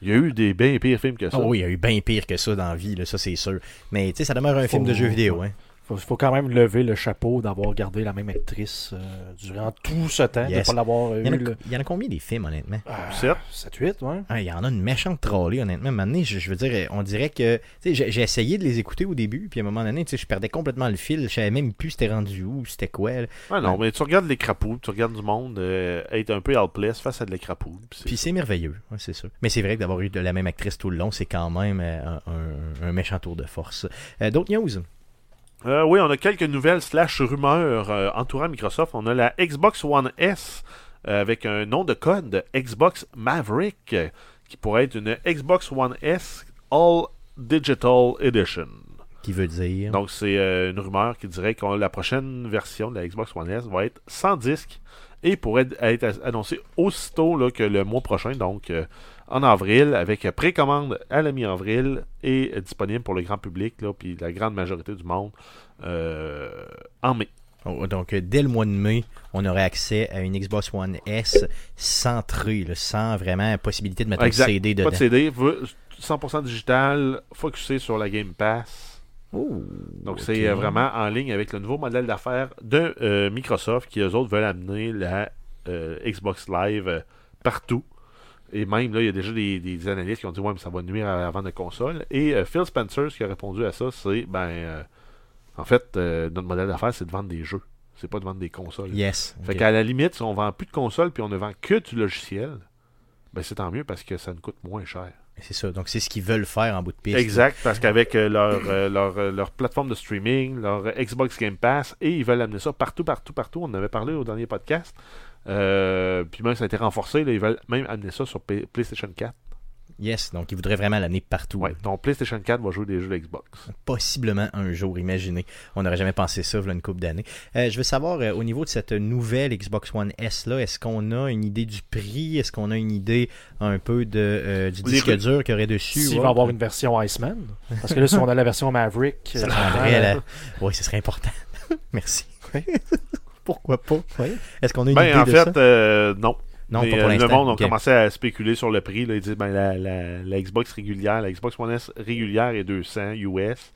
Il y a eu des bien pires films que ça. Oh oui, il y a eu bien pire que ça dans la vie, là, ça c'est sûr. Mais tu sais, ça demeure un film de jeu vidéo. Hein. Il faut, quand même lever le chapeau d'avoir gardé la même actrice euh, durant tout ce temps, de Yes. pas l'avoir Il y, en a, eu. il y en a combien des films, honnêtement? Sept. 7-8, ouais. Ah, Il y en a une méchante trollée, honnêtement. Maintenant, je, je veux dire, on dirait que. tu sais, J'ai essayé de les écouter au début, puis à un moment donné, tu sais, je perdais complètement le fil. Je savais même plus c'était rendu où, c'était quoi. là. Ah non, mais tu regardes les crapauds, tu regardes du monde euh, être un peu helpless face à de l'écrapoud. puis c'est- Puis c'est merveilleux, ouais, c'est sûr. Mais c'est vrai que d'avoir eu de la même actrice tout le long, c'est quand même euh, un, un- un méchant tour de force. Euh, D'autres news? Euh, oui, on a quelques nouvelles slash rumeurs euh, entourant Microsoft. On a la Xbox One S euh, avec un nom de code de Xbox Maverick qui pourrait être une Xbox One S All Digital Edition. qui veut dire? Donc c'est une rumeur qui dirait que la prochaine version de la Xbox One S va être sans disque et pourrait être annoncée aussitôt là, que le mois prochain, donc euh, en avril, avec précommande à la mi-avril et disponible pour le grand public, là, puis la grande majorité du monde euh, en mai. Oh, Donc, dès le mois de mai, on aurait accès à une Xbox One S centrée, là, sans vraiment possibilité de mettre Exact. un CD Pas dedans. de CD, veut- 100% digital, focusé sur la Game Pass. Donc, c'est euh, vraiment en ligne avec le nouveau modèle d'affaires de euh, Microsoft qui, eux autres, veulent amener la euh, Xbox Live partout. Et même, là, il y a déjà des, des analystes qui ont dit Ouais, mais ça va nuire à la vente de consoles. Et euh, Phil Spencer, ce qui a répondu à ça, c'est Ben, euh, en fait, euh, notre modèle d'affaires, c'est de vendre des jeux. C'est pas de vendre des consoles. Yes. Fait qu'à la limite, si on vend plus de consoles puis on ne vend que du logiciel, ben c'est tant mieux parce que ça nous coûte moins cher. C'est ça. Donc, c'est ce qu'ils veulent faire en bout de piste. Exact, parce qu'avec euh, leur, euh, leur, euh, leur plateforme de streaming, leur Xbox Game Pass, et ils veulent amener ça partout, partout, partout. On en avait parlé au dernier podcast. Euh, puis même, ça a été renforcé. là, ils veulent même amener ça sur P- PlayStation 4. Yes. Donc, ils voudraient vraiment l'amener partout. Ouais, ton PlayStation 4 va jouer des jeux de Xbox. Possiblement un jour, imaginez. On n'aurait jamais pensé ça, voilà une couple d'années. Euh, je veux savoir, euh, au niveau de cette nouvelle Xbox One S, là, est-ce qu'on a une idée du prix? Est-ce qu'on a une idée un peu de, euh, du disque dur qu'il y aurait dessus S'il va avoir une version Iceman. Parce que là, si on a la version Maverick. Ça la- Oui, ce serait important. (laughs) Merci. Pourquoi pas? Oui. Est-ce qu'on a une Ben, idée en de fait, ça? euh, non. Non, Mais, pas pour euh, le l'instant. monde a commencé à spéculer sur le prix. Là. Ils disent ben, la, la, la Xbox régulière, la Xbox One S régulière est 200 US.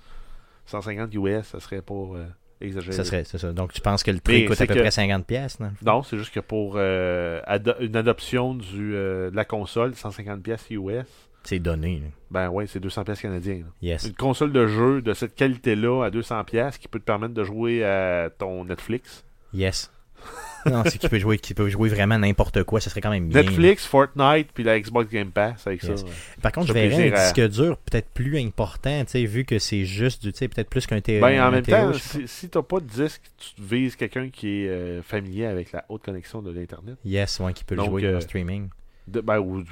150 US, ça serait pas euh, exagéré. Ça serait, c'est ça. Donc, tu penses que le prix Mais coûte à peu que- près 50 pièces, non Non, c'est juste que pour euh, ado- une adoption du, euh, de la console, 150 pièces US, C'est donné. là. ben ouais, c'est 200 pièces canadiens. Yes. Une console de jeu de cette qualité-là à 200 pièces qui peut te permettre de jouer à ton Netflix. Yes. (laughs) non, c'est qu'il peut jouer, peut jouer vraiment n'importe quoi. Ça serait quand même bien. là. Netflix, Fortnite, puis la Xbox Game Pass avec Yes. ça. Par contre, je verrais un à- disque dur peut-être plus important, tu sais, vu que c'est juste du, tu sais, peut-être plus qu'un TO. Ben, en même TO, temps, si, si t'as pas de disque, tu vises quelqu'un qui est euh, familier avec la haute connexion de l'Internet. Yes, ouais, qui peut le jouer euh, en streaming. De- ben, ou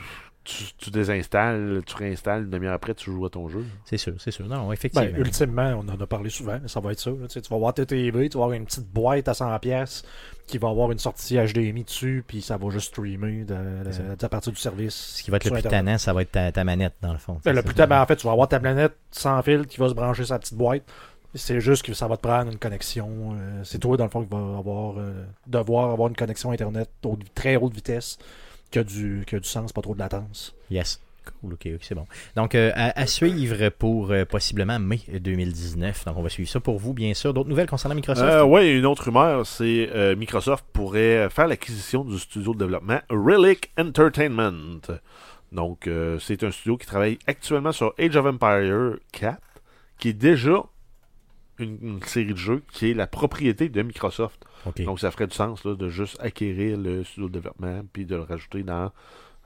tu, tu désinstalles, tu réinstalles, une demi-heure après, tu joues à ton jeu. C'est sûr, c'est sûr. Non, Ben, effectivement. ultimement, on en a parlé souvent, mais ça va être ça. là. Tu, sais, tu vas voir ta TV, tu vas avoir une petite boîte à 100$ pièces qui va avoir une sortie HDMI dessus, puis ça va juste streamer de, C'est de- à partir du service. Ce qui va être le plus Internet. tannant, ça va être ta, ta manette, dans le fond. Ben, le plus ben, en fait, tu vas avoir ta planète sans fil qui va se brancher sa petite boîte. C'est juste que ça va te prendre une connexion. euh, c'est toi, dans le fond, qui va avoir, euh, devoir avoir une connexion Internet haute- très haute vitesse qui a, du, qui a du sens, pas trop de latence. Yes. Cool, ok, ok, c'est bon. Donc, euh, à, à suivre pour euh, possiblement mai 2019. Donc, on va suivre ça pour vous, bien sûr. D'autres nouvelles concernant Microsoft? Euh, ouais, une autre rumeur, c'est euh, Microsoft pourrait faire l'acquisition du studio de développement Relic Entertainment. Donc, euh, c'est un studio qui travaille actuellement sur Age of Empire 4, qui est déjà une, une série de jeux qui est la propriété de Microsoft. Donc, ça ferait du sens là, de juste acquérir le studio de développement puis de le rajouter dans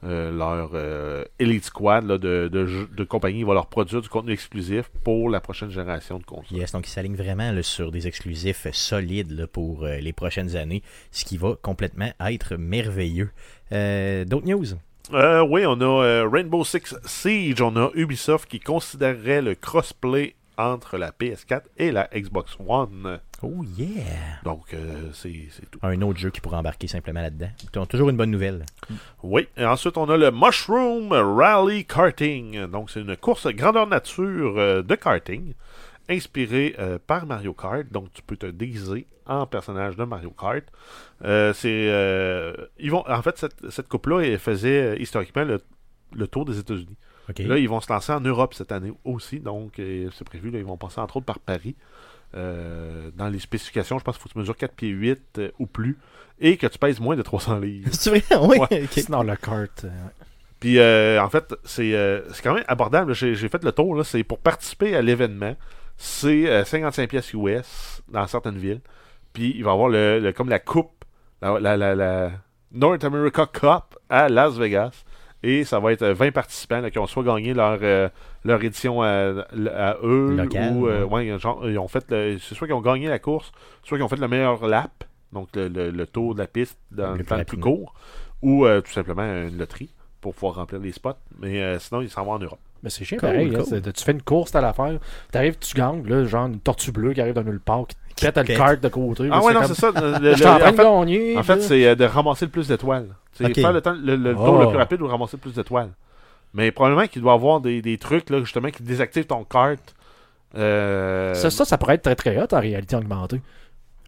euh, leur euh, Elite Squad là, de, de, compagnie. Ils vont leur produire du contenu exclusif pour la prochaine génération de consoles. Yes, donc il s'aligne vraiment là, sur des exclusifs euh, solides là, pour euh, les prochaines années, ce qui va complètement être merveilleux. D'autres news? Oui, on a Rainbow Six Siege, on a Ubisoft qui considérerait le crossplay entre la PS4 et la Xbox One. Oh yeah Donc, euh, c'est tout. Un autre jeu qui pourrait embarquer simplement là-dedans. Toujours une bonne nouvelle. Oui, et ensuite on a le Mushroom Rally Karting. Donc, c'est une course grandeur nature euh, de karting inspirée euh, par Mario Kart. Donc, tu peux te déguiser en personnage de Mario Kart. Euh, c'est ils vont en fait cette, cette coupe-là faisait historiquement le, le tour des États-Unis. Là, ils vont se lancer en Europe cette année aussi, donc euh, c'est prévu. Là, ils vont passer entre autres par Paris. Euh, dans les spécifications, je pense qu'il faut que tu mesures 4 pieds 8 euh, ou plus et que tu pèses moins de 300 livres. (laughs) C'est vrai Oui. Ouais. ok. C'est dans le kart. euh, Puis euh, en fait, c'est euh, c'est quand même abordable. J'ai j'ai fait le tour. là. C'est pour participer à l'événement. C'est euh, 55 pièces US dans certaines villes. Puis il va y avoir le, le- comme la coupe, la, la, la- la North America Cup à Las Vegas. Et ça va être euh, 20 participants là, qui ont soit gagné leur, euh, leur édition à, à eux ou euh, ouais. ouais, genre, ils ont fait le- c'est soit qu'ils ont gagné la course, soit qu'ils ont fait le meilleur lap, donc le, le- le tour de la piste dans Le temps le plus court, ou euh, tout simplement une loterie pour pouvoir remplir les spots. Mais euh, sinon, ils s'en vont en Europe. Mais c'est chiant Cool, pareil. cool. de- tu fais une course, t'as l'affaire. T'arrives, tu gagnes, là, genre une tortue bleue qui arrive de nulle part, qui te pète le kart de côté. Ah ouais, non, comme- c'est ça. le- (laughs) Je en le- fait, gagner. en fait, là. c'est euh, de ramasser le plus d'étoiles. C'est Ok. faire le, temps, le, le tour le Oh. plus rapide ou ramasser le plus d'étoiles. Mais probablement qu'il doit y avoir des, des trucs, là, justement, qui désactivent ton kart. Euh, Ça, ça, ça pourrait être très très hot en réalité augmentée.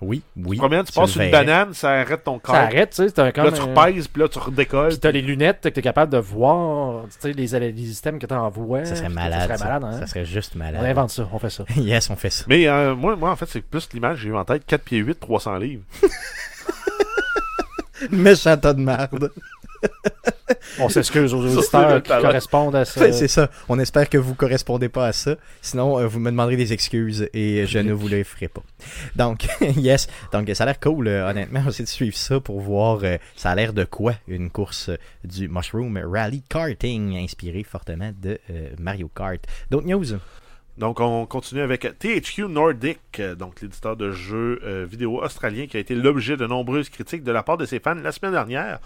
Oui, oui. Tu promènes, tu tu passes une banane, ça arrête ton corps. Ça arrête, tu sais. Là, tu repèses, puis là, tu redécolles. Puis t'as les lunettes que t'es capable de voir, tu sais, les, les systèmes que t'envoies. Ça serait malade. Ça serait malade, hein. Ça serait juste On malade. invente ça, on fait ça. (laughs) yes, on fait ça. Mais euh, moi, moi, en fait, c'est plus l'image que j'ai eu en tête 4 pieds 8, 300 livres. (laughs) Méchant tas de merde. On s'excuse aux auditeurs qui correspondent à ça. Ouais, c'est ça. On espère que vous correspondez pas à ça. Sinon, euh, vous me demanderez des excuses et je ne vous les ferai pas. Donc, (laughs) yes. Donc, ça a l'air cool. euh, honnêtement, on essaie de suivre ça pour voir euh, ça a l'air de quoi une course du Mushroom Rally Karting inspiré fortement de euh, Mario Kart. D'autres news? Donc, on continue avec THQ Nordic, euh, donc l'éditeur de jeux euh, vidéo australien qui a été l'objet de nombreuses critiques de la part de ses fans la semaine dernière.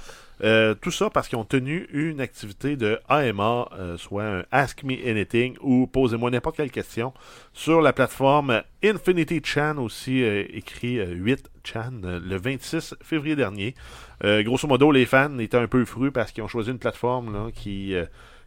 Euh, tout ça parce qu'ils ont tenu une activité de AMA, soit un Ask Me Anything ou Posez-moi n'importe quelle question, sur la plateforme Infinity Chan, aussi écrit euh, 8 Chan, le 26 février dernier. Grosso modo, les fans étaient un peu frus parce qu'ils ont choisi une plateforme qui,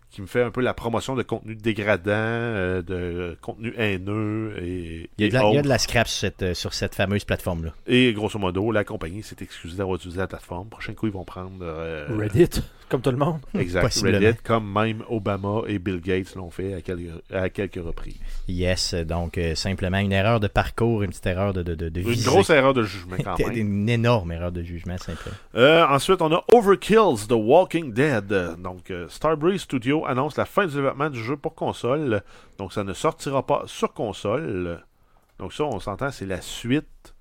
qui me fait un peu la promotion de contenu dégradant, euh, de contenu haineux et, Il y a et de la, il y a de la scrap sur cette, euh, sur cette fameuse plateforme-là. Et grosso modo, la compagnie s'est excusée d'avoir utilisé la plateforme. Prochain coup, ils vont prendre euh, Reddit, comme tout le monde. (laughs) Exact. Reddit, comme même Obama et Bill Gates l'ont fait à quelques, à quelques reprises. Yes, donc euh, simplement une erreur de parcours, une petite erreur de, de, de, de Une grosse erreur de jugement quand (laughs) même. Une énorme erreur de jugement, simplement. Euh, ensuite, on a Overkill's The Walking Dead. Donc, euh, Starbreeze Studio annonce la fin du développement du jeu pour console. Donc, ça ne sortira pas sur console. Donc, ça, on s'entend, c'est la suite.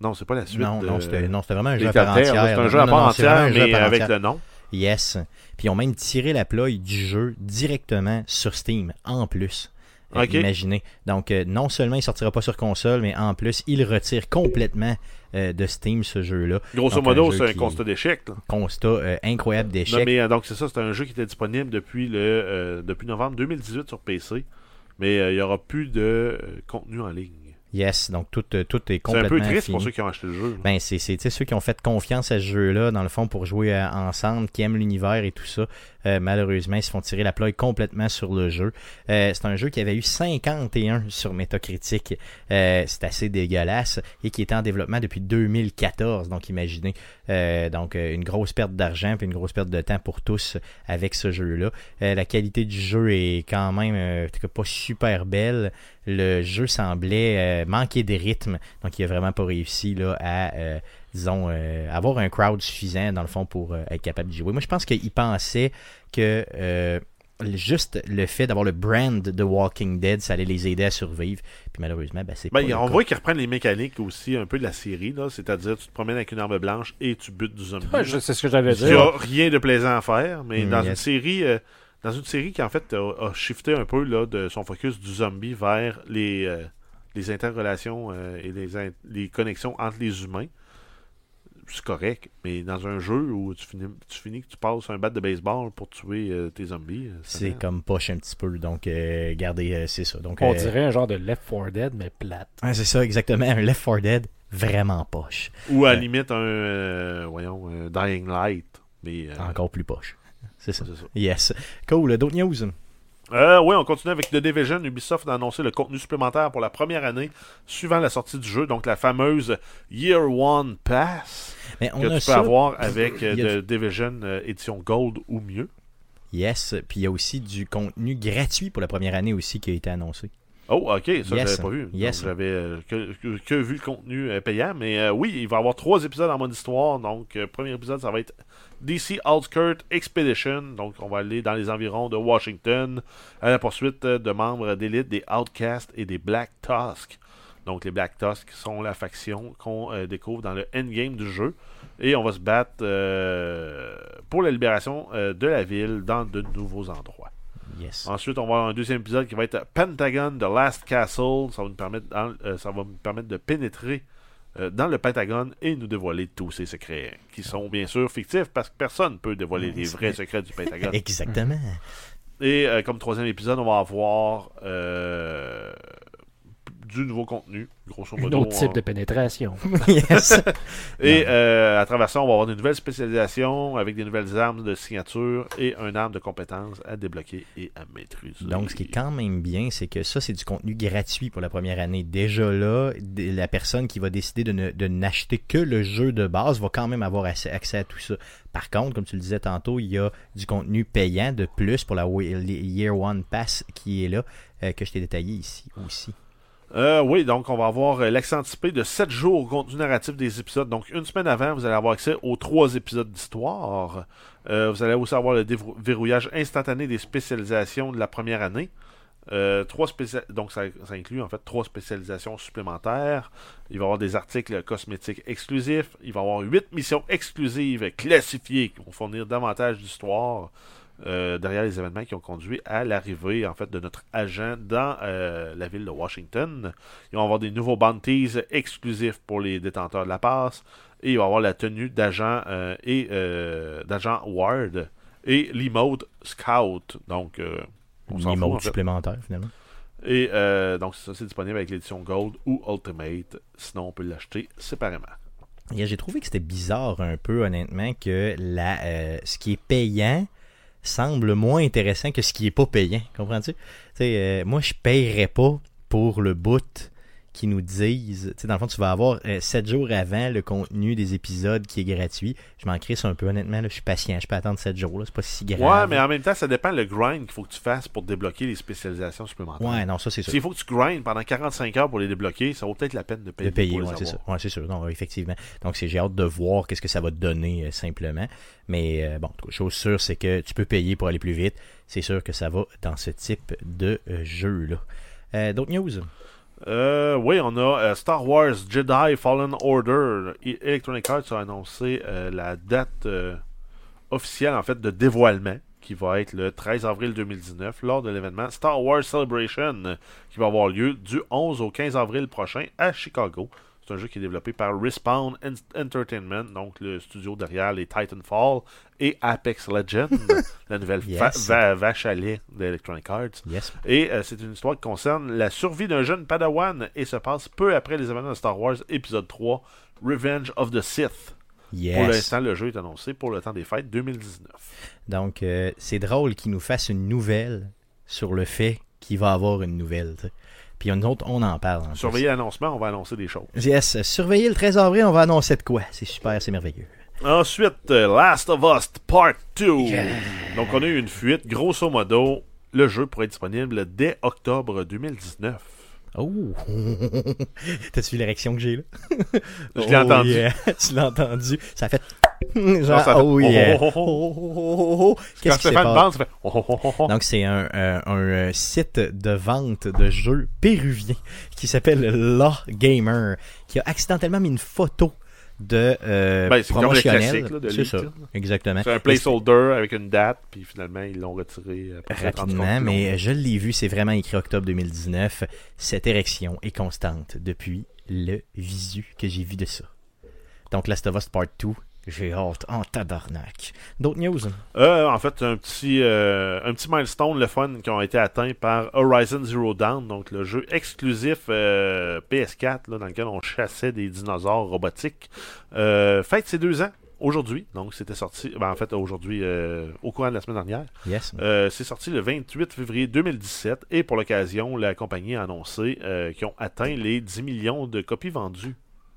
Non, c'est pas la suite. non, non, c'était vraiment un jeu à part entière. C'est un jeu à part entière, mais avec le nom. Yes. Puis ils ont même tiré la ploie du jeu directement sur Steam, en plus. Euh. Imaginez. Donc, euh, non seulement il sortira pas sur console, mais en plus, il retire complètement euh, de Steam ce jeu-là. Grosso Donc, modo, c'est un constat d'échec. Constat euh, incroyable Non, d'échec. mais donc c'est ça, c'est un jeu qui était disponible depuis le depuis novembre 2018 sur PC, mais il n'y aura plus de contenu en ligne. Yes, donc tout, euh, tout est C'est un complètement peu triste fini. pour ceux qui ont acheté le jeu. Ben, c'est ceux qui ont fait confiance à ce jeu-là, dans le fond, pour jouer euh, ensemble, qui aiment l'univers et tout ça. Euh, malheureusement, ils se font tirer la ploie complètement sur le jeu. Euh, c'est un jeu qui avait eu 51 sur Metacritic. C'est assez dégueulasse et qui était en développement depuis 2014. Donc, imaginez. Donc, une grosse perte d'argent puis une grosse perte de temps pour tous avec ce jeu-là. La qualité du jeu est quand même pas super belle. Le jeu semblait euh, manquer de rythme. Donc, il a vraiment pas réussi là, à, euh, disons, euh, avoir un crowd suffisant, dans le fond, pour euh, être capable de jouer. Moi, je pense qu'il pensait que euh, juste le fait d'avoir le brand de Walking Dead, ça allait les aider à survivre. Puis malheureusement, ben, c'est Ben, pas le on cas. voit qu'ils reprennent les mécaniques aussi un peu de la série, là, c'est-à-dire tu te promènes avec une arme blanche et tu butes du zombie. Ouais, C'est ce que j'allais Il n'y dire. a rien de plaisant à faire, mais Mm, dans yes. une série, euh, dans une série qui en fait a, a shifté un peu là, de son focus du zombie vers les, euh, les interrelations euh, et les, in- les connexions entre les humains, c'est correct. Mais dans un jeu où tu finis, tu finis que tu passes un bat de baseball pour tuer euh, tes zombies, C'est comme poche un petit peu. Donc, euh, gardez, euh, c'est ça. Donc, On euh, dirait un genre de Left 4 Dead, mais plate. ouais, c'est ça, exactement. Un Left 4 Dead vraiment poche. Ou à la limite un, euh, voyons, un Dying Light. Mais, euh, Encore plus poche. C'est ça. c'est ça. Yes. Cool. D'autres news? Euh, oui, on continue avec The Division. Ubisoft a annoncé le contenu supplémentaire pour la première année suivant la sortie du jeu, donc la fameuse Year One Pass Mais on que a tu peux ça. avoir avec euh, The Division euh, édition Gold ou mieux. Yes. Puis il y a aussi du contenu gratuit pour la première année aussi qui a été annoncé. Oh, ok, ça Yes. j'avais pas vu. Yes. Donc, J'avais euh, que, que- que vu le contenu euh, payant, mais euh, oui, il va y avoir trois épisodes en mode histoire. Donc, premier épisode, ça va être DC Outskirt Expedition. Donc, on va aller dans les environs de Washington à la poursuite de membres d'élite des Outcasts et des Black Tusk. Donc, les Black Tusk sont la faction qu'on découvre dans le endgame du jeu. Et on va se battre pour la libération de la ville dans de nouveaux endroits. Yes. Ensuite, on va avoir un deuxième épisode qui va être Pentagon The Last Castle. Ça va nous permettre, dans- euh, ça va nous permettre de pénétrer euh, dans le Pentagone et nous dévoiler tous ses secrets, qui sont bien sûr fictifs parce que personne ne peut dévoiler les vrais (laughs) secrets du Pentagone. Exactement. Et euh, comme troisième épisode, on va avoir du nouveau contenu, grosso Un modo. autre type on- de pénétration. (laughs) (laughs) yes. Et euh, à travers ça, on va avoir des nouvelles spécialisations avec des nouvelles armes de signature et un arme de compétence à débloquer et à maîtriser. Donc, ce qui est quand même bien, c'est que ça, c'est du contenu gratuit pour la première année. Déjà là, la personne qui va décider de, n'acheter que le jeu de base va quand même avoir accès, accès à tout ça. Par contre, comme tu le disais tantôt, il y a du contenu payant de plus pour la Year One Pass qui est là, euh, que je t'ai détaillé ici aussi. Euh, oui, donc on va avoir euh, l'accès anticipé de 7 jours au contenu narratif des épisodes. Donc une semaine avant, vous allez avoir accès aux 3 épisodes d'histoire. Euh, vous allez aussi avoir le déverrouillage instantané des spécialisations de la première année. Euh, donc ça, ça inclut en fait trois spécialisations supplémentaires. Il va y avoir des articles cosmétiques exclusifs. Il va y avoir huit missions exclusives classifiées qui vont fournir davantage d'histoire euh, derrière les événements qui ont conduit à l'arrivée en fait de notre agent dans euh, la ville de Washington. Il va y avoir des nouveaux bounties exclusifs pour les détenteurs de la passe. Et il va y avoir la tenue d'agent euh, et d'agent Ward et l'emote Scout. Donc euh, fout, en fait. supplémentaire, finalement. Et donc ça c'est disponible avec l'édition Gold ou Ultimate. Sinon on peut l'acheter séparément. J'ai trouvé que c'était bizarre un peu, honnêtement, que la, ce qui est payant semble moins intéressant que ce qui est pas payant. Comprends-tu? Euh, moi, je payerais pas pour le bout qui nous disent. Tu sais, dans le fond, tu vas avoir 7 jours avant le contenu des épisodes qui est gratuit. Je m'en crisse un peu, honnêtement. Là, je suis patient. Je peux attendre 7 jours. là, C'est pas si grave. Ouais, mais en même temps ça dépend le grind qu'il faut que tu fasses pour débloquer les spécialisations supplémentaires. Ouais, non, ça, c'est sûr. S'il faut que tu grindes pendant 45 heures pour les débloquer, ça vaut peut-être la peine de payer, de payer, ouais, c'est ça. avoir. Ouais, c'est sûr. Non, effectivement. Donc, c'est, j'ai hâte de voir qu'est-ce que ça va te donner euh, simplement. Mais euh, bon, chose sûre, c'est que tu peux payer pour aller plus vite. C'est sûr que ça va dans ce type de euh, jeu-là. Euh, d'autres news? Euh, oui, on a euh, Star Wars Jedi Fallen Order. Electronic Arts a annoncé euh, la date euh, officielle en fait de dévoilement qui va être le 13 avril 2019 lors de l'événement Star Wars Celebration qui va avoir lieu du 11 au 15 avril prochain à Chicago. C'est un jeu qui est développé par Respawn En- Entertainment, donc le studio derrière les Titanfall et Apex Legends, (laughs) la nouvelle fa- Yes. va- vache à lait d'Electronic Arts. Yes. Et euh, c'est une histoire qui concerne la survie d'un jeune padawan et se passe peu après les événements de Star Wars épisode 3, Revenge of the Sith. Pour l'instant, le jeu est annoncé pour le temps des fêtes 2019. Donc, euh, c'est drôle qu'ils nous fassent une nouvelle sur le fait qu'il va avoir une nouvelle. Puis nous autres, on en parle. en. Surveillez l'annoncement, on va annoncer des choses. Yes. Surveillez le 13 avril, on va annoncer de quoi? C'est super, c'est merveilleux. Ensuite, euh, Last of Us Part 2. Donc, on a eu une fuite. Grosso modo, le jeu pourrait être disponible dès octobre 2019. Oh! (laughs) T'as-tu vu l'érection que j'ai là? Je l'ai entendu. yeah. (laughs) tu l'as entendu. Ça a fait. Genre, oh yeah. oh, oh, oh. Oh, oh, oh, oh. Qu'est-ce qui fait oh, oh, oh, oh. Donc, c'est un, euh, un, euh, site de vente de jeux péruvien qui s'appelle Law Gamer qui a accidentellement mis une photo de euh, Ben, de C'est ça, exactement. C'est un placeholder avec une date, puis finalement, ils l'ont retiré euh, Rapidement, mais je l'ai vu, c'est vraiment écrit octobre 2019. Cette érection est constante depuis le visu que j'ai vu de ça. Donc, Last of Us Part 2, j'ai hâte en tabarnak. D'autres news? Euh, en fait, un petit, euh, un petit milestone, le fun, qui ont été atteints par Horizon Zero Dawn, donc le jeu exclusif euh, PS4, là, dans lequel on chassait des dinosaures robotiques. Fête ses deux ans aujourd'hui, donc c'était sorti, ben, en fait aujourd'hui, euh, au courant de la semaine dernière. Yes. Euh, c'est sorti le 28 février 2017 et pour l'occasion, la compagnie a annoncé euh, qu'ils ont atteint les 10 millions de copies vendues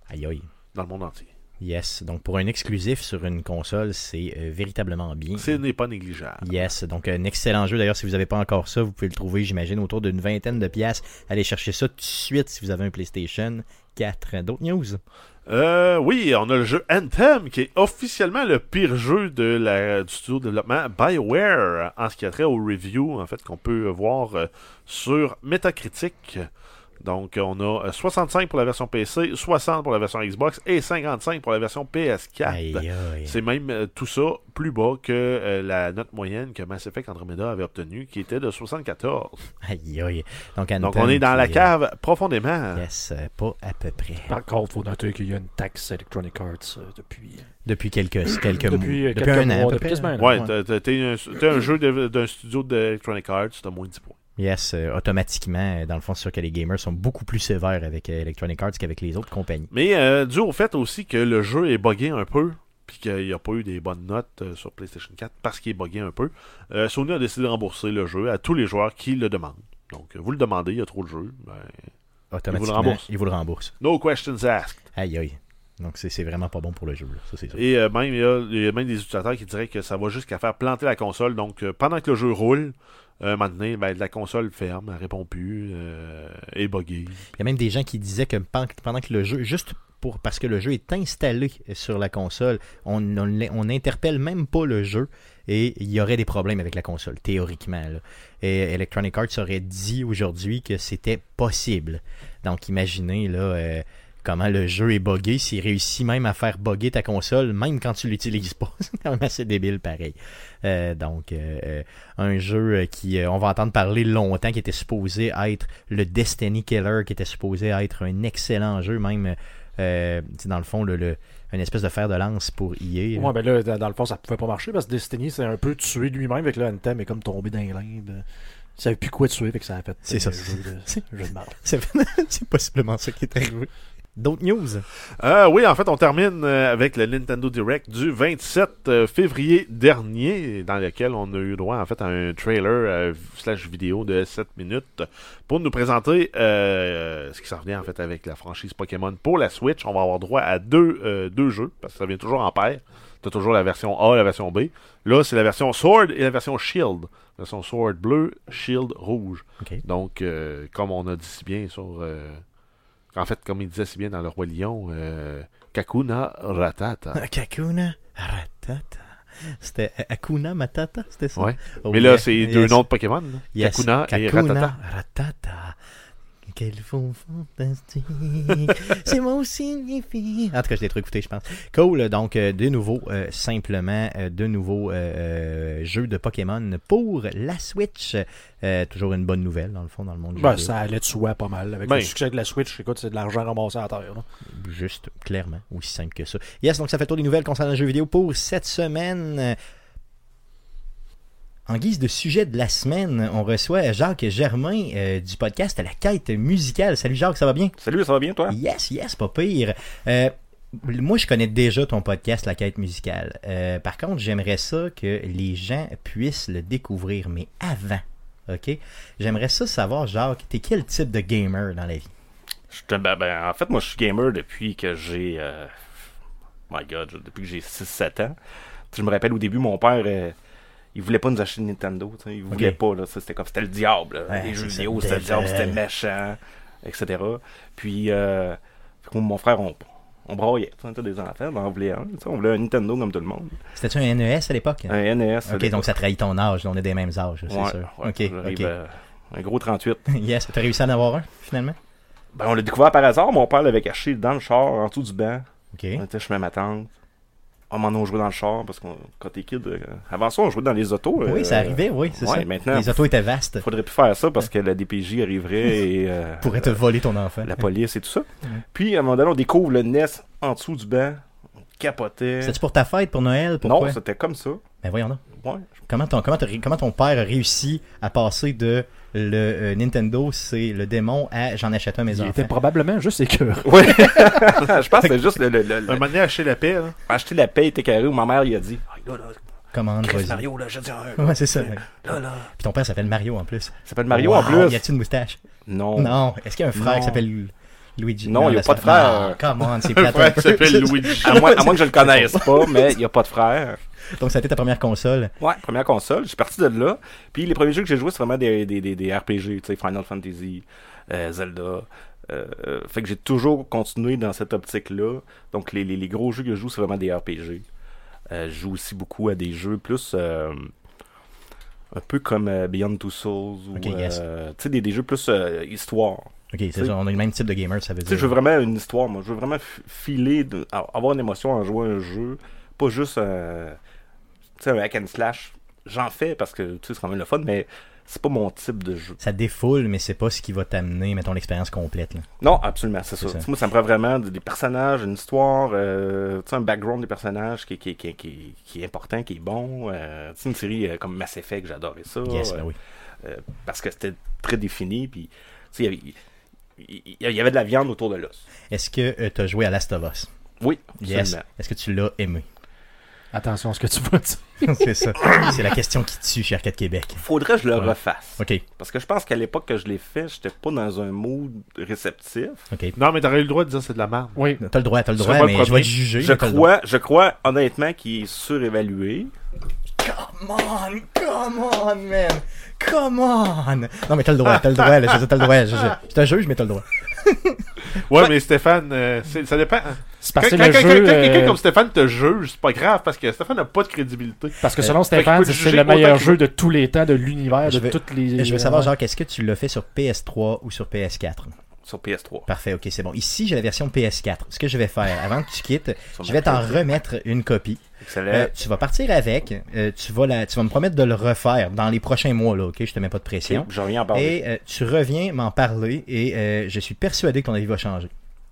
Aïe aïe. dans le monde entier. Yes. Donc, pour un exclusif sur une console, c'est euh, véritablement bien. Ce n'est pas négligeable. Yes, donc un excellent jeu. D'ailleurs, si vous n'avez pas encore ça, vous pouvez le trouver, j'imagine, autour d'une vingtaine de pièces. Allez chercher ça tout de suite si vous avez un PlayStation 4. D'autres news? Euh, oui, on a le jeu Anthem, qui est officiellement le pire jeu de la, du studio de développement BioWare, en ce qui a trait aux reviews, en fait, qu'on peut voir euh, sur Metacritic. Donc, on a euh, 65 pour la version PC, 60 pour la version Xbox et 55 pour la version PS4. Aïe aïe. C'est même euh, tout ça plus bas que euh, la note moyenne que Mass Effect Andromeda avait obtenue, qui était de 74. Aïe aïe. Donc, Donc, on est dans la cave. profondément. Yes, euh, pas à peu près. Par contre, il faut noter qu'il y a une taxe Electronic Arts euh, depuis, Depuis quelques, quelques depuis, mois. euh, Depuis quelques un an, mois, à peu depuis près. quasiment un an. Ouais, t'es un, un jeu d'un studio d'Electronic Arts, t'as moins de 10 points. Yes, euh, automatiquement, euh, dans le fond, c'est sûr que les gamers sont beaucoup plus sévères avec euh, Electronic Arts qu'avec les autres compagnies. Mais euh, dû au fait aussi que le jeu est buggé un peu, puis qu'il n'y a pas eu des bonnes notes sur PlayStation 4 parce qu'il est buggé un peu, euh, Sony a décidé de rembourser le jeu à tous les joueurs qui le demandent. Donc, vous le demandez, il y a trop de jeux. Ben, Automatiquement, remboursent. ils vous le remboursent. no questions asked. Aïe, aïe. Donc, c'est vraiment pas bon pour le jeu. là. Ça, c'est sûr. Et euh, même, il y, a, il y a même des utilisateurs qui diraient que ça va jusqu'à faire planter la console. Donc, euh, pendant que le jeu roule, euh, maintenant, ben, la console ferme, elle répond plus, euh, est buggée. Il y a même des gens qui disaient que pen- pendant que le jeu, juste pour parce que le jeu est installé sur la console, on n'interpelle même pas le jeu et il y aurait des problèmes avec la console, théoriquement. là. Et Electronic Arts aurait dit aujourd'hui que c'était possible. Donc imaginez là comment le jeu est buggé, s'il réussit même à faire bugger ta console, même quand tu l'utilises pas. (laughs) C'est quand même assez débile pareil. Euh, donc euh, euh, un jeu qui, on va entendre parler longtemps, qui était supposé être le Destiny Killer, qui était supposé être un excellent jeu, même euh, dans le fond le, le- une espèce de fer de lance pour EA. là. Ouais, ben là, dans le fond, ça pouvait pas marcher parce que Destiny s'est un peu tué lui-même avec le Anthem est comme tombé dans les limbes. Il savait plus quoi tuer, fait que ça a fait C'est ça. jeu de, (laughs) C'est- jeu de. (laughs) C'est c'est possiblement ça qui est arrivé. D'autres news? Euh, oui, en fait, on termine euh, avec le Nintendo Direct du 27 euh, février dernier, dans lequel on a eu droit en fait à un trailer euh, slash vidéo de 7 minutes pour nous présenter euh, ce qui s'en vient en fait avec la franchise Pokémon pour la Switch. On va avoir droit à deux, deux jeux parce que ça vient toujours en paire. T'as toujours la version A et la version B. Là, c'est la version Sword et la version Shield. La version Sword bleu, Shield rouge. Donc, comme on a dit si bien sur. Euh, en fait, comme il disait si bien dans Le Roi Lion, euh, Kakuna Ratata. (laughs) Kakuna Ratata. C'était Akuna Matata, c'était ça? Ouais. Oh, Mais là, yeah. c'est deux Yes. noms de Pokémon. Yes. Kakuna, et Ratata. Ratata. Quel fond fantastique. (laughs) c'est mon signifie. En tout cas, je l'ai trop écouté, je pense. Cool. Donc, euh, de nouveau, euh, simplement, euh, de nouveaux euh, euh, jeux de Pokémon pour la Switch. Euh, toujours une bonne nouvelle, dans le fond, dans le monde du Ben, jeu ça allait de soi pas mal. Avec Ben. le succès de la Switch, écoute, c'est de l'argent ramassé à terre. là. Juste, clairement, aussi simple que ça. Yes, donc ça fait le tour des nouvelles concernant le jeu vidéo pour cette semaine. En guise de sujet de la semaine, on reçoit Jacques Germain euh, du podcast La Quête musicale. Salut Jacques, ça va bien? Salut, ça va bien toi? Yes, yes, pas pire. Euh, moi, je connais déjà ton podcast La Quête musicale. Euh, par contre, j'aimerais ça que les gens puissent le découvrir, mais avant. OK? J'aimerais ça savoir, Jacques, t'es quel type de gamer dans la vie? Je ben, ben, en fait, moi, je suis gamer depuis que j'ai. My God, depuis que j'ai 6-7 ans. Je me rappelle au début, mon père. Euh, il voulait pas nous acheter de Nintendo, tu sais, il voulait pas, là, ça, c'était comme, c'était le diable, là. Ouais, les jeux vidéo, c'était le diable, c'était méchant, etc. Puis, euh, mon frère, on, on braillait, on était des enfants, on voulait un, on voulait un Nintendo comme tout le monde, C'était-tu un NES à l'époque? un NES. Ok, donc ça trahit ton âge, on a des mêmes âges, c'est ouais, sûr. ouais, ok, euh, un gros 38. (laughs) yes, t'as réussi à en avoir un, finalement? Ben, on l'a découvert par hasard, mon père l'avait caché dans le char, en dessous du banc. Ok. On était chez ma tante. On m'en a joué dans le char parce que quand t'es kid, euh, avant ça, on jouait dans les autos. Oui, euh, ça arrivait, oui, c'est ouais, ça. maintenant- Les autos étaient vastes. Faudrait plus faire ça parce que la DPJ arriverait et euh, (laughs) Pourrait te voler ton enfant. la police et tout ça. (laughs) Puis à un moment donné, on découvre le NES en dessous du banc. On capotait. C'était-tu pour ta fête, pour Noël? Pourquoi? Non, c'était comme ça. Ben voyons donc. Ouais. Comment ton, comment ton père a réussi à passer de le euh, Nintendo, c'est le démon, à j'en achète un mes Il enfants? était probablement juste écœur. Ouais. (laughs) je pense que c'était juste le, le- le- le- Un moment donné, acheter la paix, là. acheter la paix était carré où ma mère il a dit Ah, là, là, Commande, Chris. Mario, là, j'ai dit un. Ouais, c'est ça. Là, là. Puis ton père s'appelle Mario en plus. Ça s'appelle Mario Wow, en plus. Y a-tu une moustache? Non. Non. Est-ce qu'il y a un frère Non. qui s'appelle Luigi? Non, y a là, pas de frère. Ah, come on, c'est plate un frère qui s'appelle (laughs) Luigi. À moins, à moins que je le connaisse pas, mais il n'y a pas de frère. (laughs) Donc, ça a été ta première console. Ouais, première console. Je suis parti de là. Puis les premiers jeux que j'ai joués, c'est vraiment des, des, des, des RPG, tu sais, Final Fantasy, euh, Zelda. Euh, fait que j'ai toujours continué dans cette optique-là. Donc les, les, les gros jeux que je joue, c'est vraiment des RPG. Euh, je joue aussi beaucoup à des jeux plus un peu comme Beyond Two Souls ou Ok, yes. tu sais des, des jeux plus histoire. Ok, c'est ça. On a le même type de gamer, ça veut dire. je veux vraiment une histoire, moi. Je veux vraiment filer, de- avoir une émotion en jouant à un jeu. Pas juste sais, un hack and slash. J'en fais parce que tu sais, c'est quand même le fun, mais c'est pas mon type de jeu. Ça défoule, mais c'est pas ce qui va t'amener, mettons, l'expérience complète. Là. Non, absolument, c'est ça. Moi, ça me prend vraiment des personnages, une histoire, euh, tu sais, un background des personnages qui, qui, qui, qui, qui est important, qui est bon. Euh, une série euh, comme Mass Effect, j'adorais ça. Yes, Euh, ben oui. euh, parce que c'était très défini, puis il y avait- il y avait de la viande autour de l'os. Est-ce que tu as joué à Last of Us? Oui, Yes. absolument. Est-ce que tu l'as aimé? Attention à ce que tu vas dire. (laughs) c'est ça. C'est la question qui tue chez Arcade Québec. Faudrait que je le Ouais. refasse. OK. Parce que je pense qu'à l'époque que je l'ai fait, j'étais pas dans un mood réceptif. OK. Non, mais t'aurais eu le droit de dire c'est de la merde. Oui. T'as le droit, t'as le droit, mais le je vais te juger. Je crois, je crois honnêtement qu'il est surévalué. Come on, come on, man. Come on. Non, mais t'as le droit, t'as le droit. Là, je t'as le droit. Je, je- je te juge, mais t'as le droit. (laughs) Ouais, mais Stéphane, euh, ça dépend. C'est Quand, quelqu'un euh, comme Stéphane te juge, c'est pas grave parce que Stéphane n'a pas de crédibilité. Parce que Euh, selon Stéphane, c'est le meilleur jeu de tous les temps de l'univers, de toutes les. Je veux savoir, Jacques, est-ce que tu l'as fait sur PS3 ou sur PS4? Sur PS3. Parfait, ok, c'est bon. Ici, j'ai la version PS4. Ce que je vais faire, avant que tu quittes, je vais t'en PS4. remettre une copie. Euh, tu vas partir avec. euh, tu, vas la, tu vas me promettre de le refaire dans les prochains mois, là, ok? Je te mets pas de pression. Je reviens en parler. Et euh, tu reviens m'en parler et je suis persuadé que ton avis va changer.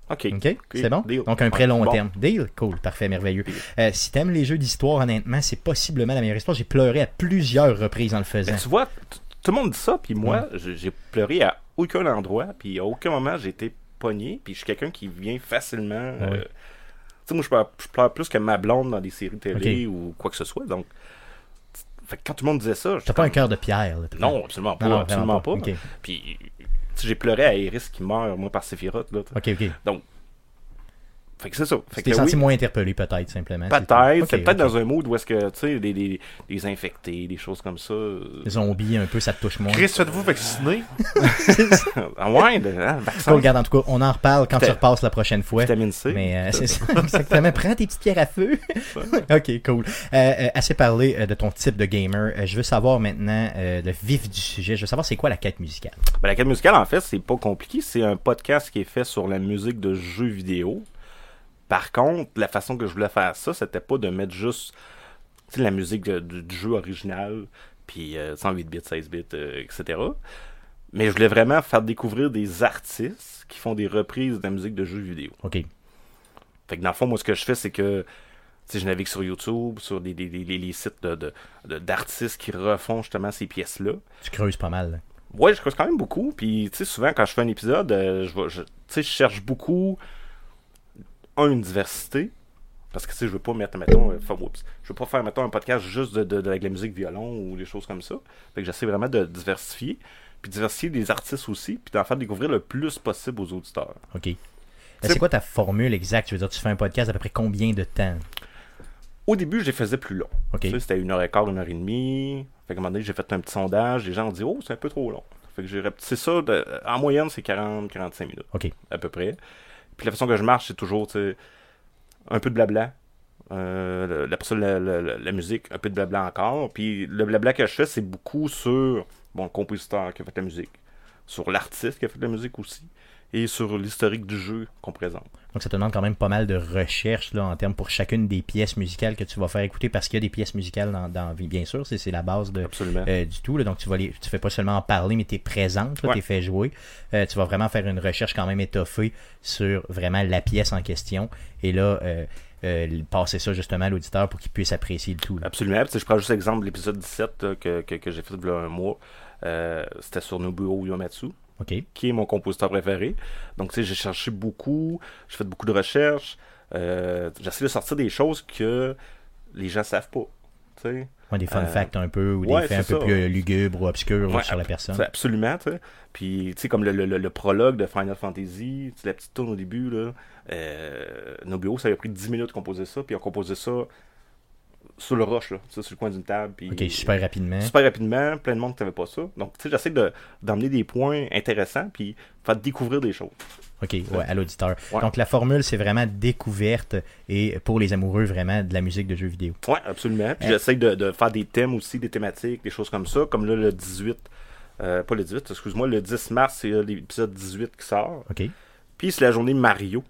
Ok. OK? C'est bon? deal. Donc un très long Bon. terme. Deal? Cool, parfait, merveilleux. Euh, si t'aimes les jeux d'histoire, honnêtement, c'est possiblement la meilleure histoire. J'ai pleuré à plusieurs reprises en le faisant. Ben, tu vois, tout le monde dit ça, puis moi, j'ai j'ai pleuré à aucun endroit, puis à aucun moment j'ai été pogné, puis je suis quelqu'un qui vient facilement. Ouais. Sais, moi, je pleure, je pleure plus que ma blonde dans des séries télé ou quoi que ce soit, donc. Fait que quand tout le monde disait ça, T'as pas un cœur de pierre. là, Non, absolument pas. Non, non, absolument pas. pas. Puis, tu sais, j'ai pleuré à Iris qui meurt, moi, par Sephiroth, là. tu. Ok, ok. Fait que c'est ça. Fait que senti oui, moins interpellé, peut-être, simplement. Peut-être, c'est peut-être dans un mood où est-ce que, tu sais, des, des, des infectés, des choses comme ça. euh, Les zombies, un peu, ça te touche moins. Chris, faites-vous vacciner? (laughs) ah ouais, hein, vaccin, Cool, regarde, en tout cas, on en reparle quand tu repasses la prochaine fois. vitamine C. Mais euh, c'est ça, (laughs) exactement. Prends tes petites pierres à feu. ok, cool. Euh, assez parlé de ton type de gamer. Je veux savoir maintenant euh, le vif du sujet. Je veux savoir c'est quoi la quête musicale? Ben, la quête musicale, en fait, c'est pas compliqué. C'est un podcast qui est fait sur la musique de jeux vidéo. Par contre, la façon que je voulais faire ça, c'était pas de mettre juste la musique de- du, du jeu original, puis euh, 108 bits, 16 bits, euh, etc. Mais je voulais vraiment faire découvrir des artistes qui font des reprises de la musique de jeux vidéo. Ok. Fait que dans le fond, moi, ce que je fais, c'est que je navigue sur YouTube, sur des, des- des- les, sites de- de- de- d'artistes qui refont justement ces pièces-là. Tu creuses pas mal. là. Ouais, je creuse quand même beaucoup. Puis, tu sais, souvent, quand je fais un épisode, euh, je, je cherche beaucoup, un, une diversité. Parce que, tu sais, je veux pas mettre, mettons, euh, je veux pas faire, mettons, un podcast juste de, de- de- avec la musique violon ou des choses comme ça. Fait que j'essaie vraiment de diversifier. Puis diversifier des artistes aussi. Puis d'en faire découvrir le plus possible aux auditeurs. Ok. Euh, C'est quoi ta formule exacte? Je veux dire, tu fais un podcast à peu près combien de temps? Au début, je les faisais plus. Tu sais, c'était une heure et quart, une heure et demie. Fait qu'à un moment donné, j'ai fait un petit sondage. Les gens ont dit, oh, c'est un peu trop long. Fait que j'ai rapetissé ça. de- en moyenne, c'est 40-45 minutes. Ok. à peu près. Puis la façon que je marche, c'est toujours un peu de blabla. Euh, la- la- la musique, un peu de blabla encore. Puis le blabla que je fais, c'est beaucoup sur bon, le compositeur qui a fait la musique, sur l'artiste qui a fait la musique aussi, et sur l'historique du jeu qu'on présente. Donc ça te demande quand même pas mal de recherche là, en termes pour chacune des pièces musicales que tu vas faire écouter parce qu'il y a des pièces musicales dans, dans vie, bien sûr, c'est c'est la base de, euh, du tout. là. donc tu vas les, tu fais pas seulement en parler, mais tu es présente, tu Ouais. es fait jouer. Euh, tu vas vraiment faire une recherche quand même étoffée sur vraiment la pièce en question. Et là, euh, euh, passer ça justement à l'auditeur pour qu'il puisse apprécier le tout. là. Absolument. Puis, je prends juste l'exemple de l'épisode 17 là, que, que, que j'ai fait il y a un mois. Euh, C'était sur Nobuo Uematsu. Qui est mon compositeur préféré. Donc, tu sais, j'ai cherché beaucoup, j'ai fait beaucoup de recherches. Euh, J'essaie de sortir des choses que les gens savent pas. Tu sais. Ouais, des fun Euh, facts un peu ou ouais, des faits un peu plus euh, lugubres ou obscurs Ouais, sur la personne. Absolument, tu sais. Puis, tu sais, comme le, le- le- le prologue de Final Fantasy, tu sais, la petite tourne au début, là. Euh, Nobuo, ça lui a pris 10 minutes de composer ça, puis il a composé ça sur le roche, là, sur le coin d'une table. Puis, Ok, super rapidement. super rapidement, plein de monde ne savait pas ça. Donc, tu sais, j'essaie de- d'emmener des points intéressants, puis faire découvrir des choses. OK, ouais, à l'auditeur. Ouais. Donc la formule, c'est vraiment découverte et pour les amoureux vraiment de la musique de jeux vidéo. Oui, absolument. Puis Euh, j'essaie de, de faire des thèmes aussi, des thématiques, des choses comme ça. Comme là, le 18, euh, pas le 18, excuse-moi, le 10 mars, c'est euh, l'épisode 18 qui sort. OK, Puis c'est la journée Mario.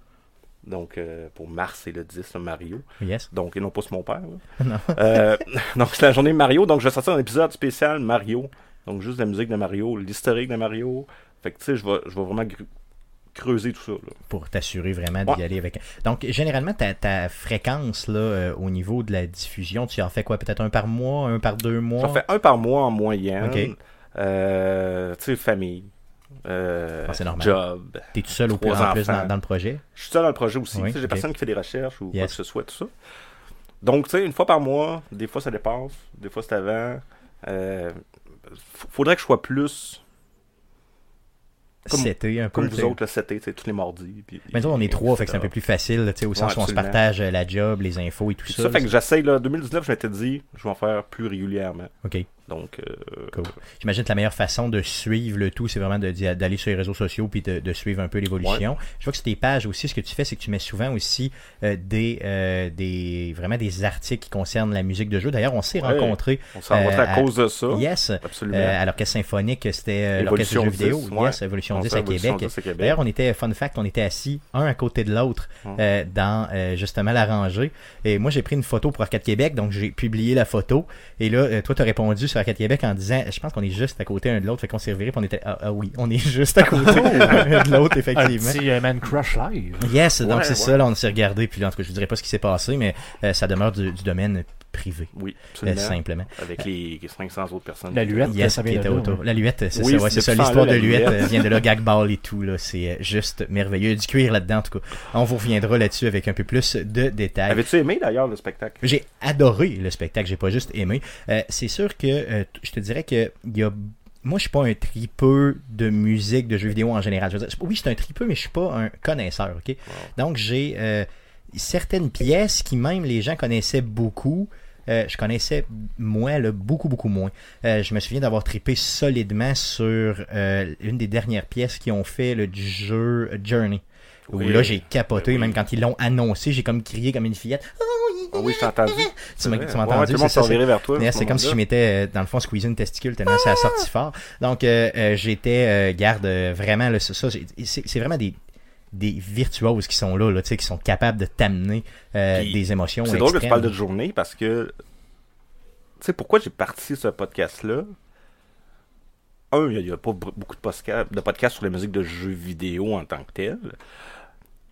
Donc, euh, pour mars, c'est le 10, le Mario. yes. Donc, et non pas mon père. (laughs) Non. Euh, (laughs) donc, c'est la journée Mario. Donc, je vais sortir un épisode spécial Mario. Donc, juste la musique de Mario, l'historique de Mario. Fait que, tu sais, je vais, je vais vraiment creuser tout ça. là. Pour t'assurer vraiment d'y Ouais. aller avec. Donc généralement, ta, ta fréquence là, euh, au niveau de la diffusion, tu en fais quoi? Peut-être un par mois, un par deux mois? J'en fais un par mois en moyenne. Ok. Tu sais, famille. Euh, Ah, c'est normal. job. T'es tout seul au plus, en plus dans, dans le projet? Je suis seul dans le projet aussi. Oui, J'ai personne qui fait des recherches ou quoi Yes. que ce soit, tout ça. Donc, tu sais, une fois par mois, des fois ça dépasse, des fois c'est avant. Euh, faudrait que je sois plus Comme- C'était un peu. comme vous autres, tu sais, tous les mardis. Puis, Mais nous, on est trois, fait que c'est un peu plus facile, tu sais, au Ouais, sens où on se partage euh, la job, les infos et tout Puis ça. ça, fait que j'essaye, là, 2019, je m'étais dit, je vais en faire plus régulièrement. OK. Donc, euh, Cool. J'imagine que la meilleure façon de suivre le tout, c'est vraiment d'aller sur les réseaux sociaux puis de, de suivre un peu l'évolution. Je vois que sur tes pages aussi, ce que tu fais, c'est que tu mets souvent aussi euh, des, euh, des vraiment des articles qui concernent la musique de jeu. D'ailleurs, on s'est Ouais. rencontrés. on s'est rencontrés à cause de ça. Yes. Absolument. À l'orchestre symphonique, c'était l'orchestre de jeux vidéo. 10, ouais. Yes, Evolution On 10 fait à Québec. 10 à Québec. D'ailleurs, on était, fun fact, on était assis un à côté de l'autre Hum. dans justement la rangée. Et moi, j'ai pris une photo pour Arcade Québec, donc j'ai publié la photo. Et là, toi, tu as répondu sur Arcade Québec en disant, je pense qu'on est juste à côté un de l'autre, fait qu'on s'est reviré, puis on était, ah, ah oui, on est juste à côté un de l'autre, Un effectivement. petit euh, Man Crush Live. Yes, donc Ouais, c'est ouais. ça, là, on s'est regardé, puis là, en tout cas, je ne dirais pas ce qui s'est passé, mais euh, ça demeure du, du domaine privé, Oui, euh, absolument. simplement. Avec les 500 autres personnes. La luette, Yes, ça qui vient était de là, autour. ouais. La luette, c'est Oui, ça, ouais, c'est ça. L'histoire de la luette euh, vient de là, gag ball et tout, là. C'est euh, juste merveilleux. Du cuir là-dedans, en tout cas. On vous reviendra là-dessus avec un peu plus de détails. Avais-tu aimé d'ailleurs le spectacle? J'ai adoré le spectacle, j'ai pas juste aimé. Euh, c'est sûr que euh, je te dirais que il y a moi, je suis pas un tripeux de musique, de jeux vidéo en général. Je veux dire, oui, je suis un tripeux, mais je suis pas un connaisseur, ok? Donc, j'ai euh, certaines pièces qui même les gens connaissaient beaucoup. Euh, je connaissais, moi, là, beaucoup, beaucoup moins. Euh, je me souviens d'avoir tripé solidement sur euh, une des dernières pièces qui ont fait le jeu Journey. Où Oui. là, j'ai capoté, Ben oui. même quand ils l'ont annoncé, j'ai comme crié comme une fillette. Ah oui, je t'ai entendu. Tu m'as Ouais, ouais, entendu, monde c'est mais ce C'est comme si je m'étais, dans le fond, squeezé une testicule tellement ça a sorti fort. Donc, euh, j'étais, euh, garde, vraiment, là, ça, j'ai- c'est vraiment des, des virtuoses qui sont là, là qui sont capables de t'amener euh, des émotions C'est drôle que tu parles de journée parce que. Tu sais, pourquoi j'ai parti ce podcast-là? Un, il n'y a, pas beaucoup de, posca- de podcasts sur la musique de jeux vidéo en tant que tel.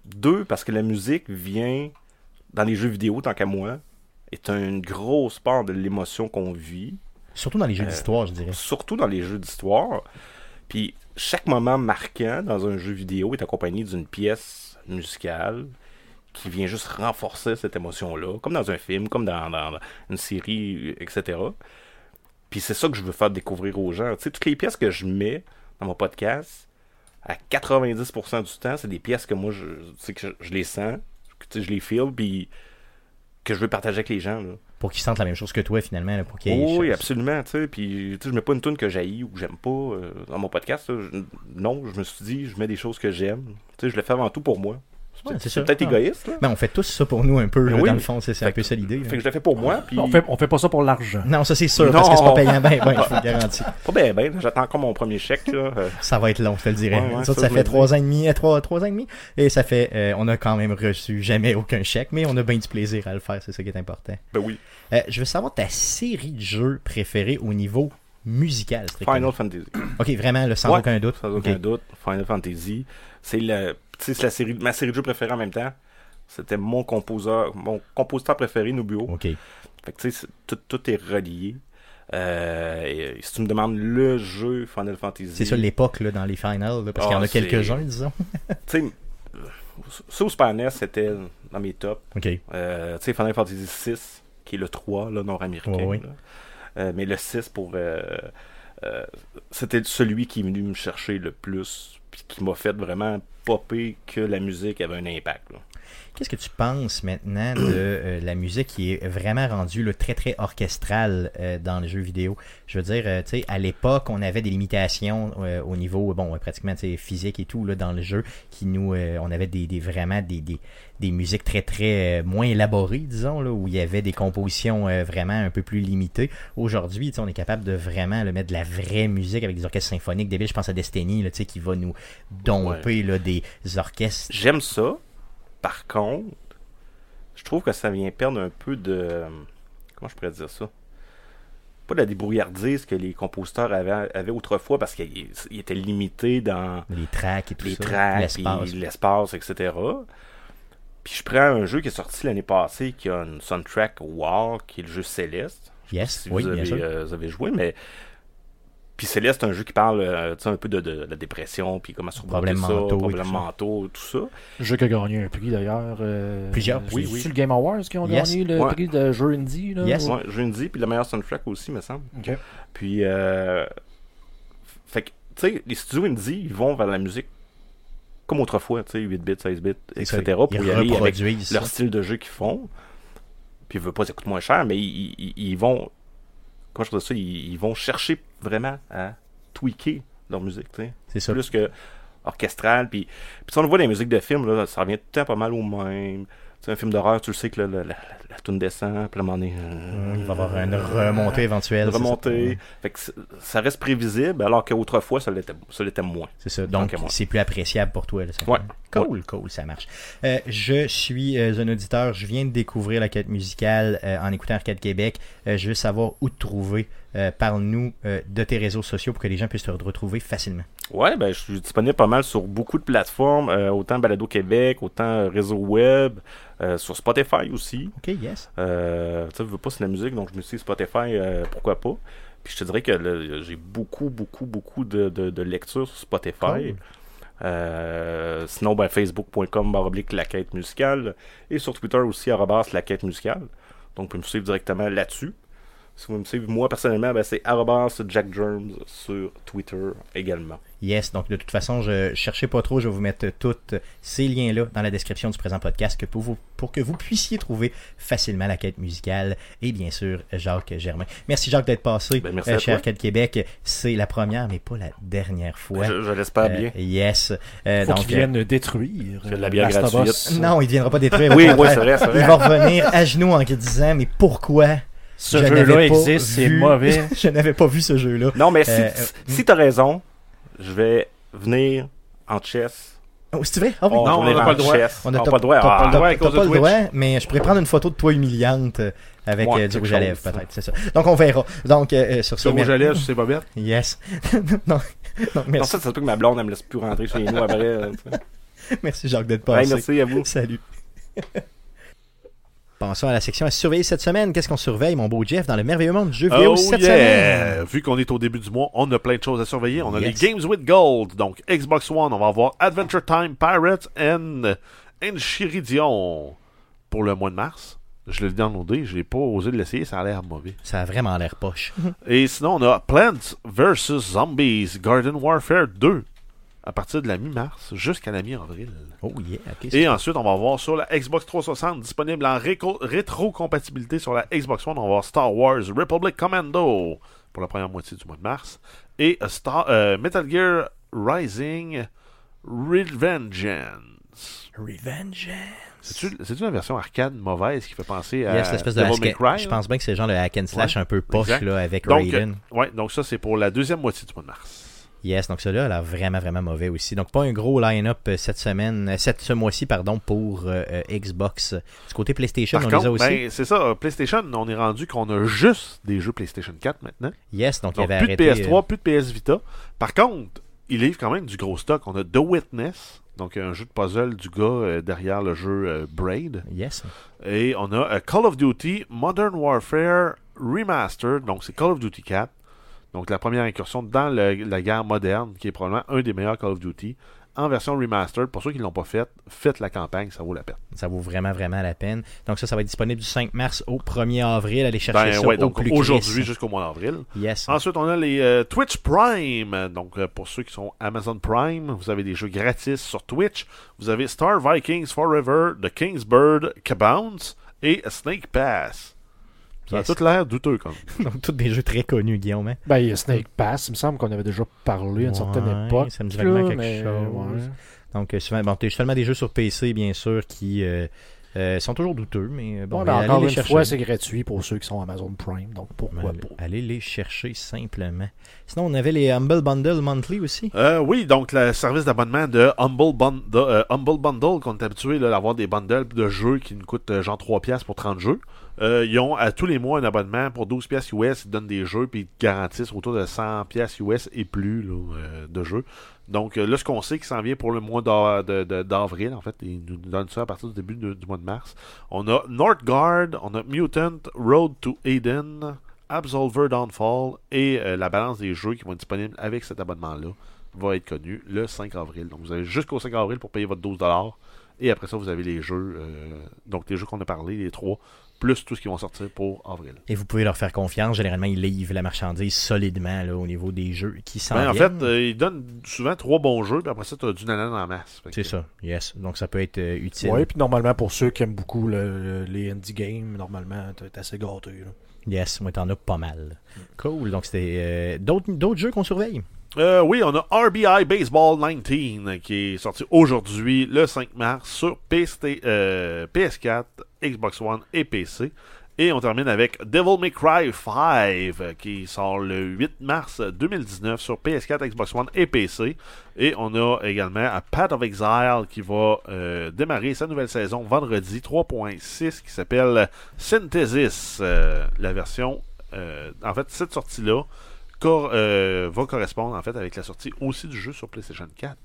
Deux, parce que la musique vient, dans les jeux vidéo, tant qu'à moi, est une grosse part de l'émotion qu'on vit. Surtout dans les jeux Euh, d'histoire, je dirais. surtout dans les jeux d'histoire. Puis chaque moment marquant dans un jeu vidéo est accompagné d'une pièce musicale qui vient juste renforcer cette émotion-là, comme dans un film, comme dans, une série, etc. Puis c'est ça que je veux faire découvrir aux gens. Tu sais, toutes les pièces que je mets dans mon podcast, à 90% du temps, c'est des pièces que moi, je, que je, les sens, que, je les feel, puis que je veux partager avec les gens. Pour qu'ils sentent la même chose que toi, finalement, là, pour qu'ils Oh, oui, absolument, tu sais, puis tu sais, je mets pas une tune que j'haïs ou que j'aime pas euh, dans mon podcast, là. Je- non, je me suis dit, je mets des choses que j'aime, tu sais, je le fais avant tout pour moi. C'est Ouais, peut-être- c'est peut-être Ah. égoïste, là. Mais on fait tous ça pour nous un peu, là, Oui. dans le fond, c'est c'est un peu ça l'idée. Fait que je le fais pour moi, puis On fait, on fait pas ça pour l'argent. Non, ça c'est sûr, Non. parce que c'est pas payant, ben, ben, je vous le (laughs) garantis. pas bien, ben, j'attends encore mon premier chèque, là. euh, Ça va être long, je te le dirais. Ouais, ouais, ça, ça, fait trois ans et demi, euh, trois, trois ans et demi, et ça fait, euh, on a quand même reçu jamais aucun chèque, mais on a bien du plaisir à le faire, c'est ça qui est important. ben oui, Euh, je veux savoir ta série de jeux préférée au niveau musical. Final Fantasy. Ok, vraiment, là, sans Ouais, aucun doute. Sans aucun doute, Final Fantasy. C'est le, c'est la série, ma série de jeux préférée en même temps. C'était mon compositeur, mon compositeur préféré, Nobuo. Ok. Fait que tu sais, c'est- tout, tout est relié. Euh, et si tu me demandes le jeu Final Fantasy. C'est ça l'époque là, dans les finals, là, parce Ah, qu'il y en a c'est- quelques-uns, disons. (laughs) Tu sais, ça au Super NES, c'était dans mes tops. Ok. Euh, tu sais, Final Fantasy 6, qui est le 3, là, nord-américain. Euh, mais le 6, pour. c'était celui qui est venu me chercher le plus, qui m'a fait vraiment popper que la musique avait un impact. là. Qu'est-ce que tu penses maintenant de euh, la musique qui est vraiment rendue là, très très orchestrale euh, dans les jeux vidéo? Je veux dire, euh, tu sais, à l'époque, on avait des limitations euh, au niveau, bon, euh, pratiquement tu sais, physique et tout là, dans le jeu, qui nous, euh, on avait des, des- vraiment des, des, des musiques très très moins élaborées, disons, là, où il y avait des compositions euh, vraiment un peu plus limitées. Aujourd'hui, tu sais, on est capable de vraiment le mettre de la vraie musique avec des orchestres symphoniques débiles. Je pense à Destiny, là, tu sais, qui va nous domper là, des orchestres. J'aime ça. Par contre, je trouve que ça vient perdre un peu de. Comment je pourrais dire ça? Pas de la débrouillardise que les compositeurs avaient, avaient autrefois parce qu'ils ils étaient limités dans Les tracks et tout les ça. tracks, l'espace. etc. Puis je prends un jeu qui est sorti l'année passée qui a une soundtrack wow, qui est le jeu Céleste. Yes, Si oui, vous, bien avez, sûr. euh, vous avez joué, mais Puis Céleste, c'est un jeu qui parle euh, tu sais, un peu de, de- de la dépression, puis comment surmonter Problèmes ça, mentaux problèmes tout ça. mentaux, tout ça. Jeu qui a gagné un prix d'ailleurs. euh, Plusieurs prix, oui. C'est le Game Awards qui ont Yes. gagné le Ouais. prix de jeu indie. Là, Yes. ou- Ouais, jeu indie, puis le meilleur soundtrack aussi, me semble. Ok. Puis, euh, fait que, tu sais, les studios indie, ils vont vers la musique comme autrefois, tu sais, 8 bits, 16 bits, etc. ça, pour ils y aller avec leur style de jeu qu'ils font. Puis, ils veulent pas, ça coûte moins cher, mais ils, ils- ils vont, comment je dis ça, ils, ils vont chercher vraiment à tweaker leur musique. C'est ça. Plus que orchestral. Puis, puis si on voit les musiques de films, là, ça revient tout le temps pas mal au même. Tu sais, un film d'horreur, tu le sais que la, la, la toune descend, puis à un moment donné, euh, Il va y avoir une remontée éventuelle. une ça? remontée. Fait que c- ça reste prévisible, alors qu'autrefois, ça l'était moins. C'est ça. Donc, c'est plus appréciable pour toi. Là, Ouais. Cool, cool, ça marche. Euh, je suis euh, un auditeur. Je viens de découvrir la quête musicale euh, en écoutant Arcade Québec. Euh, je veux savoir où te trouver. Euh, Parle-nous euh, de tes réseaux sociaux pour que les gens puissent te retrouver facilement. Ouais, ben, je suis disponible pas mal sur beaucoup de plateformes, euh, autant Balado Québec, autant euh, réseau web, euh, sur Spotify aussi. OK, yes. Euh, tu veux pas c'est la musique, donc je me suis dit Spotify, euh, pourquoi pas. Puis je te dirais que j'ai beaucoup, beaucoup, beaucoup de, de, de lectures sur Spotify. Cool. Euh, sinon, ben, facebook.com baroblique la quête musicale. Et sur Twitter aussi, la quête musicale. Donc, vous pouvez me suivre directement là-dessus. Si vous me suivez, moi personnellement, ben, c'est Jack Germs sur Twitter également. Yes, donc de toute façon, je cherchez pas trop, je vais vous mettre tous ces liens-là dans la description du présent podcast que pour, vous, pour que vous puissiez trouver facilement la quête musicale et bien sûr Jacques Germain. Merci Jacques d'être passé Ben, merci euh, chez. Arcade Québec. C'est la première, mais pas la dernière fois. Je, je l'espère Euh, bien. yes. Euh, Faut donc, détruire. La euh, bière gratuite. Us. euh, non, il ne viendra pas détruire. Oui, oui, c'est vrai, c'est vrai. Il va revenir à genoux en disant Mais pourquoi Ce je jeu-là existe, c'est mauvais. (laughs) Je n'avais pas vu ce jeu-là. Non, mais si, Euh, si- si t'as raison, je vais venir en chess. Oh, c'est vrai? Ah oui. On Non, on n'a pas le droit. On n'a pas le droit. t'as Ah, pas- le droit pas le droit, mais je pourrais prendre une photo de toi humiliante euh, avec Ouais, euh, du rouge à lèvres, peut-être, c'est ça. Donc on verra. Donc euh, sur ce, Sur rouge à lèvres, c'est pas (laughs) bête. Yes. (laughs) non, non, Non, merci, ça, ça se peut que ma blonde, elle me laisse plus rentrer chez nous après. euh, merci Jacques d'être Ouais, passé. merci à vous. Salut. Passons à la section à surveiller cette semaine. Qu'est-ce qu'on surveille, mon beau Jeff, dans le merveilleux monde du jeu vidéo Oh cette yeah! semaine? Vu qu'on est au début du mois, on a plein de choses à surveiller. On a Yes. les Games with Gold, donc Xbox One. On va avoir Adventure Time Pirates and Enchiridion pour le mois de mars. Je l'ai downloadé, je n'ai pas osé l'essayer, ça a l'air mauvais. Ça a vraiment l'air poche. Et sinon, on a Plants vs. Zombies Garden Warfare 2 à partir de la mi-mars jusqu'à la mi-avril. Oh yeah. Et ensuite, on va voir sur la Xbox 360 disponible en rétro-compatibilité sur la Xbox One. On va voir Star Wars Republic Commando pour la première moitié du mois de mars. Et euh, Star, euh, Metal Gear Rising Revengeance. Revenge. C'est-tu la version arcade mauvaise qui fait penser à Yes, l'espèce de Cry, Je pense bien que c'est genre le hack and slash Ouais, un peu poche là, avec donc, Raiden. euh, ouais, donc ça, c'est pour la deuxième moitié du mois de mars. Yes, donc celui-là a l'air vraiment, vraiment mauvais aussi. Donc pas un gros line-up euh, cette semaine, euh, cette, ce mois-ci, pardon, pour euh, Xbox. Du côté PlayStation, Par on contre, les a aussi. ben, c'est ça, PlayStation, on est rendu qu'on a juste des jeux PlayStation 4 maintenant. yes, donc, Donc il avait plus de arrêté... PS3, euh, plus de PS Vita. Par contre, il livre quand même du gros stock. On a The Witness, donc un jeu de puzzle du gars euh, derrière le jeu Braid. yes. Et on a Call of Duty Modern Warfare Remastered, donc c'est Call of Duty 4. Donc la première incursion dans le- la guerre moderne, qui est probablement un des meilleurs Call of Duty, en version remastered. Pour ceux qui ne l'ont pas fait, faites la campagne, ça vaut la peine. Ça vaut vraiment, vraiment la peine. Donc ça, ça va être disponible du 5 mars au 1er avril. Allez chercher Ben, ça ouais, au donc aujourd'hui jusqu'au mois d'avril. Yes. Ensuite, on a les euh, Twitch Prime. Donc, euh, pour ceux qui sont Amazon Prime, vous avez des jeux gratis sur Twitch. Vous avez Star Vikings Forever, The King's Bird, Cabounce et Snake Pass. Ça a tout l'air douteux, comme. (laughs) Donc tous des jeux très connus, Guillaume. hein? Ben, il y a Snake Pass, il me semble qu'on avait déjà parlé à une certaine Ouais, époque. ça me dit là, quelque mais, chose. ouais. Donc euh, souvent, bon, t'as seulement des jeux sur PC, bien sûr, qui euh, euh, sont toujours douteux, mais bon, Ouais, ben, allez encore les une chercher. fois, c'est gratuit pour ceux qui sont Amazon Prime, donc pourquoi Allez- pas? Allez les chercher simplement. Sinon, on avait les Humble Bundle Monthly aussi. Euh, oui, donc le service d'abonnement de Humble, Bun- de, euh, Humble Bundle, qu'on est habitué là, d'avoir des bundles de jeux qui nous coûtent euh, genre 3$ piastres pour 30 jeux. Euh, ils ont à tous les mois un abonnement pour 12$ piastres US. Ils donnent des jeux puis ils garantissent autour de 100$ piastres US et plus euh, de jeux. Donc euh, là, ce qu'on sait qui s'en vient pour le mois d'avril, en fait, ils nous donnent ça à partir du début du mois de mars. On a Northgard, on a Mutant, Road to Eden, Absolver Downfall et la balance des jeux qui vont être disponibles avec cet abonnement-là va être connue le 5 avril. Donc vous avez jusqu'au 5 avril pour payer votre 12$. Et après ça, vous avez les jeux, euh, donc les jeux qu'on a parlé, les trois, plus tout ce qui vont sortir pour avril. Et vous pouvez leur faire confiance. Généralement, ils livrent la marchandise solidement là, au niveau des jeux qui s'en Ben, en viennent. fait, euh, ils donnent souvent trois bons jeux, puis après ça, tu as du nanan en masse. Que- C'est ça, yes. Donc ça peut être euh, utile. Ouais, puis normalement, pour ceux qui aiment beaucoup le- le- les indie games, normalement, t'es assez gâté. là. Yes, moi t'en as pas mal. Cool. Donc c'était euh, d'autres d'autres jeux qu'on surveille? Euh, oui, on a RBI Baseball 19 qui est sorti aujourd'hui, le 5 mars, sur PST, euh, PS4, Xbox One et PC. Et on termine avec Devil May Cry 5 euh, qui sort le 8 mars 2019 sur PS4, Xbox One et PC. Et on a également A Path of Exile qui va euh, démarrer sa nouvelle saison vendredi 3.6 qui s'appelle Synthesis. La version, en fait, cette sortie-là cor- euh, va correspondre en fait avec la sortie aussi du jeu sur PlayStation 4,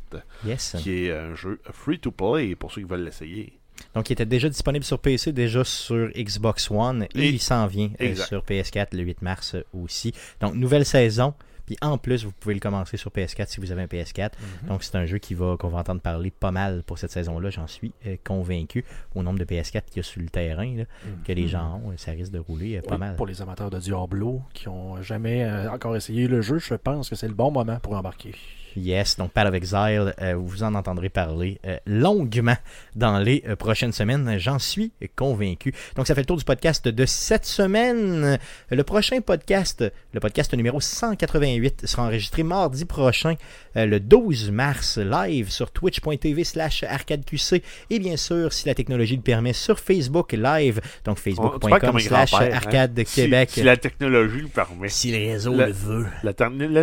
Yes. qui est un jeu free to play pour ceux qui veulent l'essayer. Donc il était déjà disponible sur PC, déjà sur Xbox One et, Et- il s'en vient euh, sur PS4 le 8 mars aussi. Donc nouvelle saison. Puis en plus, vous pouvez le commencer sur PS4 si vous avez un PS4. Mhm. Donc c'est un jeu qui va qu'on va entendre parler pas mal pour cette saison-là, j'en suis euh, convaincu. Au nombre de PS4 qu'il y a sur le terrain, là, que les gens ont, euh, ça risque de rouler euh, pas Oui, mal. Pour les amateurs de Diablo qui ont jamais encore essayé le jeu, je pense que c'est le bon moment pour embarquer. Yes, donc Path of Exile, euh, vous en entendrez parler euh, longuement dans les euh, prochaines semaines, j'en suis convaincu. Donc ça fait le tour du podcast de cette semaine. Le prochain podcast, le podcast numéro 188, sera enregistré mardi prochain, euh, le 12 mars, live sur twitch.tv slash arcadeqc et bien sûr, si la technologie le permet, sur Facebook live, donc facebook.com slash hein. arcade Si- Québec. Si, la technologie le permet. Si le réseau La- le veut. La,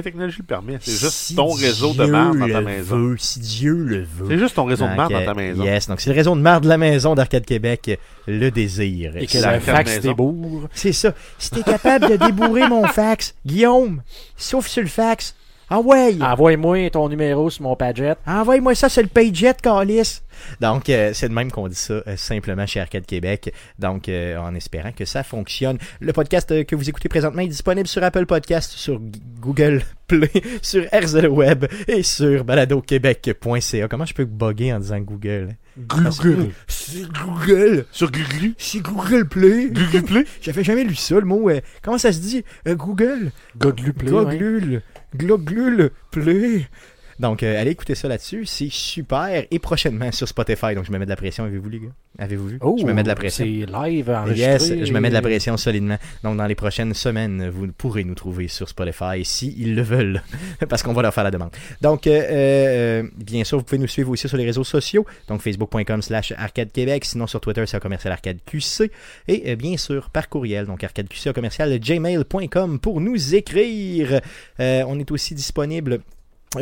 technologie le permet. C'est juste Si ton réseau de Dieu merde dans ta maison. veut, si Dieu le veut. C'est juste ton réseau de merde dans euh, ta maison. Yes, donc c'est le réseau de marde de la maison d'Arcade Québec, euh, le désir. Et que le fax débourre. C'est ça. Si t'es capable de (laughs) débourrer mon fax, Guillaume, sauf sur le fax. Ah ouais! Envoie-moi ton numéro sur mon Padget. Envoie-moi ça sur le Paget, Calis. Donc, euh, c'est de même qu'on dit ça euh, simplement chez Arcade Québec. Donc, euh, en espérant que ça fonctionne. Le podcast euh, que vous écoutez présentement est disponible sur Apple Podcast, sur Google Play, (laughs) sur RZL Web et sur baladoquebec.ca. Comment je peux bugger en disant Google? Google. C'est Google. Sur Google. C'est Google Play. Google Play? (laughs) J'avais jamais lu ça, le mot. euh, comment ça se dit? Euh, Google? Goglu Play. ouais. Goglul. Gloglul. Donc, euh, allez écouter ça là-dessus. C'est super. Et prochainement sur Spotify. Donc, je me mets de la pression. Avez-vous, les gars? Avez-vous vu? Oh, je me mets de la pression. C'est live enregistré. Yes, je me mets de la pression solidement. Donc, dans les prochaines semaines, vous pourrez nous trouver sur Spotify si ils le veulent, (laughs) parce qu'on va leur faire la demande. Donc, euh, euh, bien sûr, vous pouvez nous suivre aussi sur les réseaux sociaux, donc facebook.com slash arcade québec, sinon sur Twitter, c'est commercial arcade QC, et bien sûr par courriel, donc arcade QC commercial gmail.com pour nous écrire. Euh, on est aussi disponible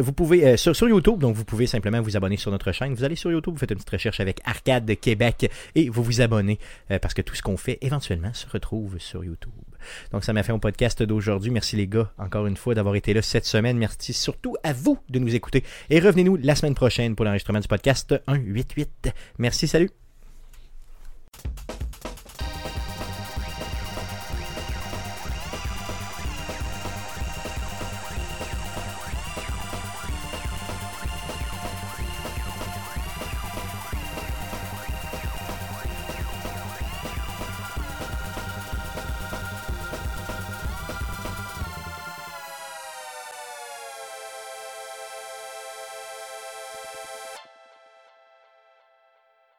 vous pouvez, euh, sur, YouTube, donc vous pouvez simplement vous abonner sur notre chaîne. Vous allez sur YouTube, vous faites une petite recherche avec Arcade Québec et vous vous abonnez euh, parce que tout ce qu'on fait éventuellement se retrouve sur YouTube. Donc ça m'a fait un podcast d'aujourd'hui. Merci les gars, encore une fois, d'avoir été là cette semaine. Merci surtout à vous de nous écouter. Et revenez-nous la semaine prochaine pour l'enregistrement du podcast 188. Merci, salut!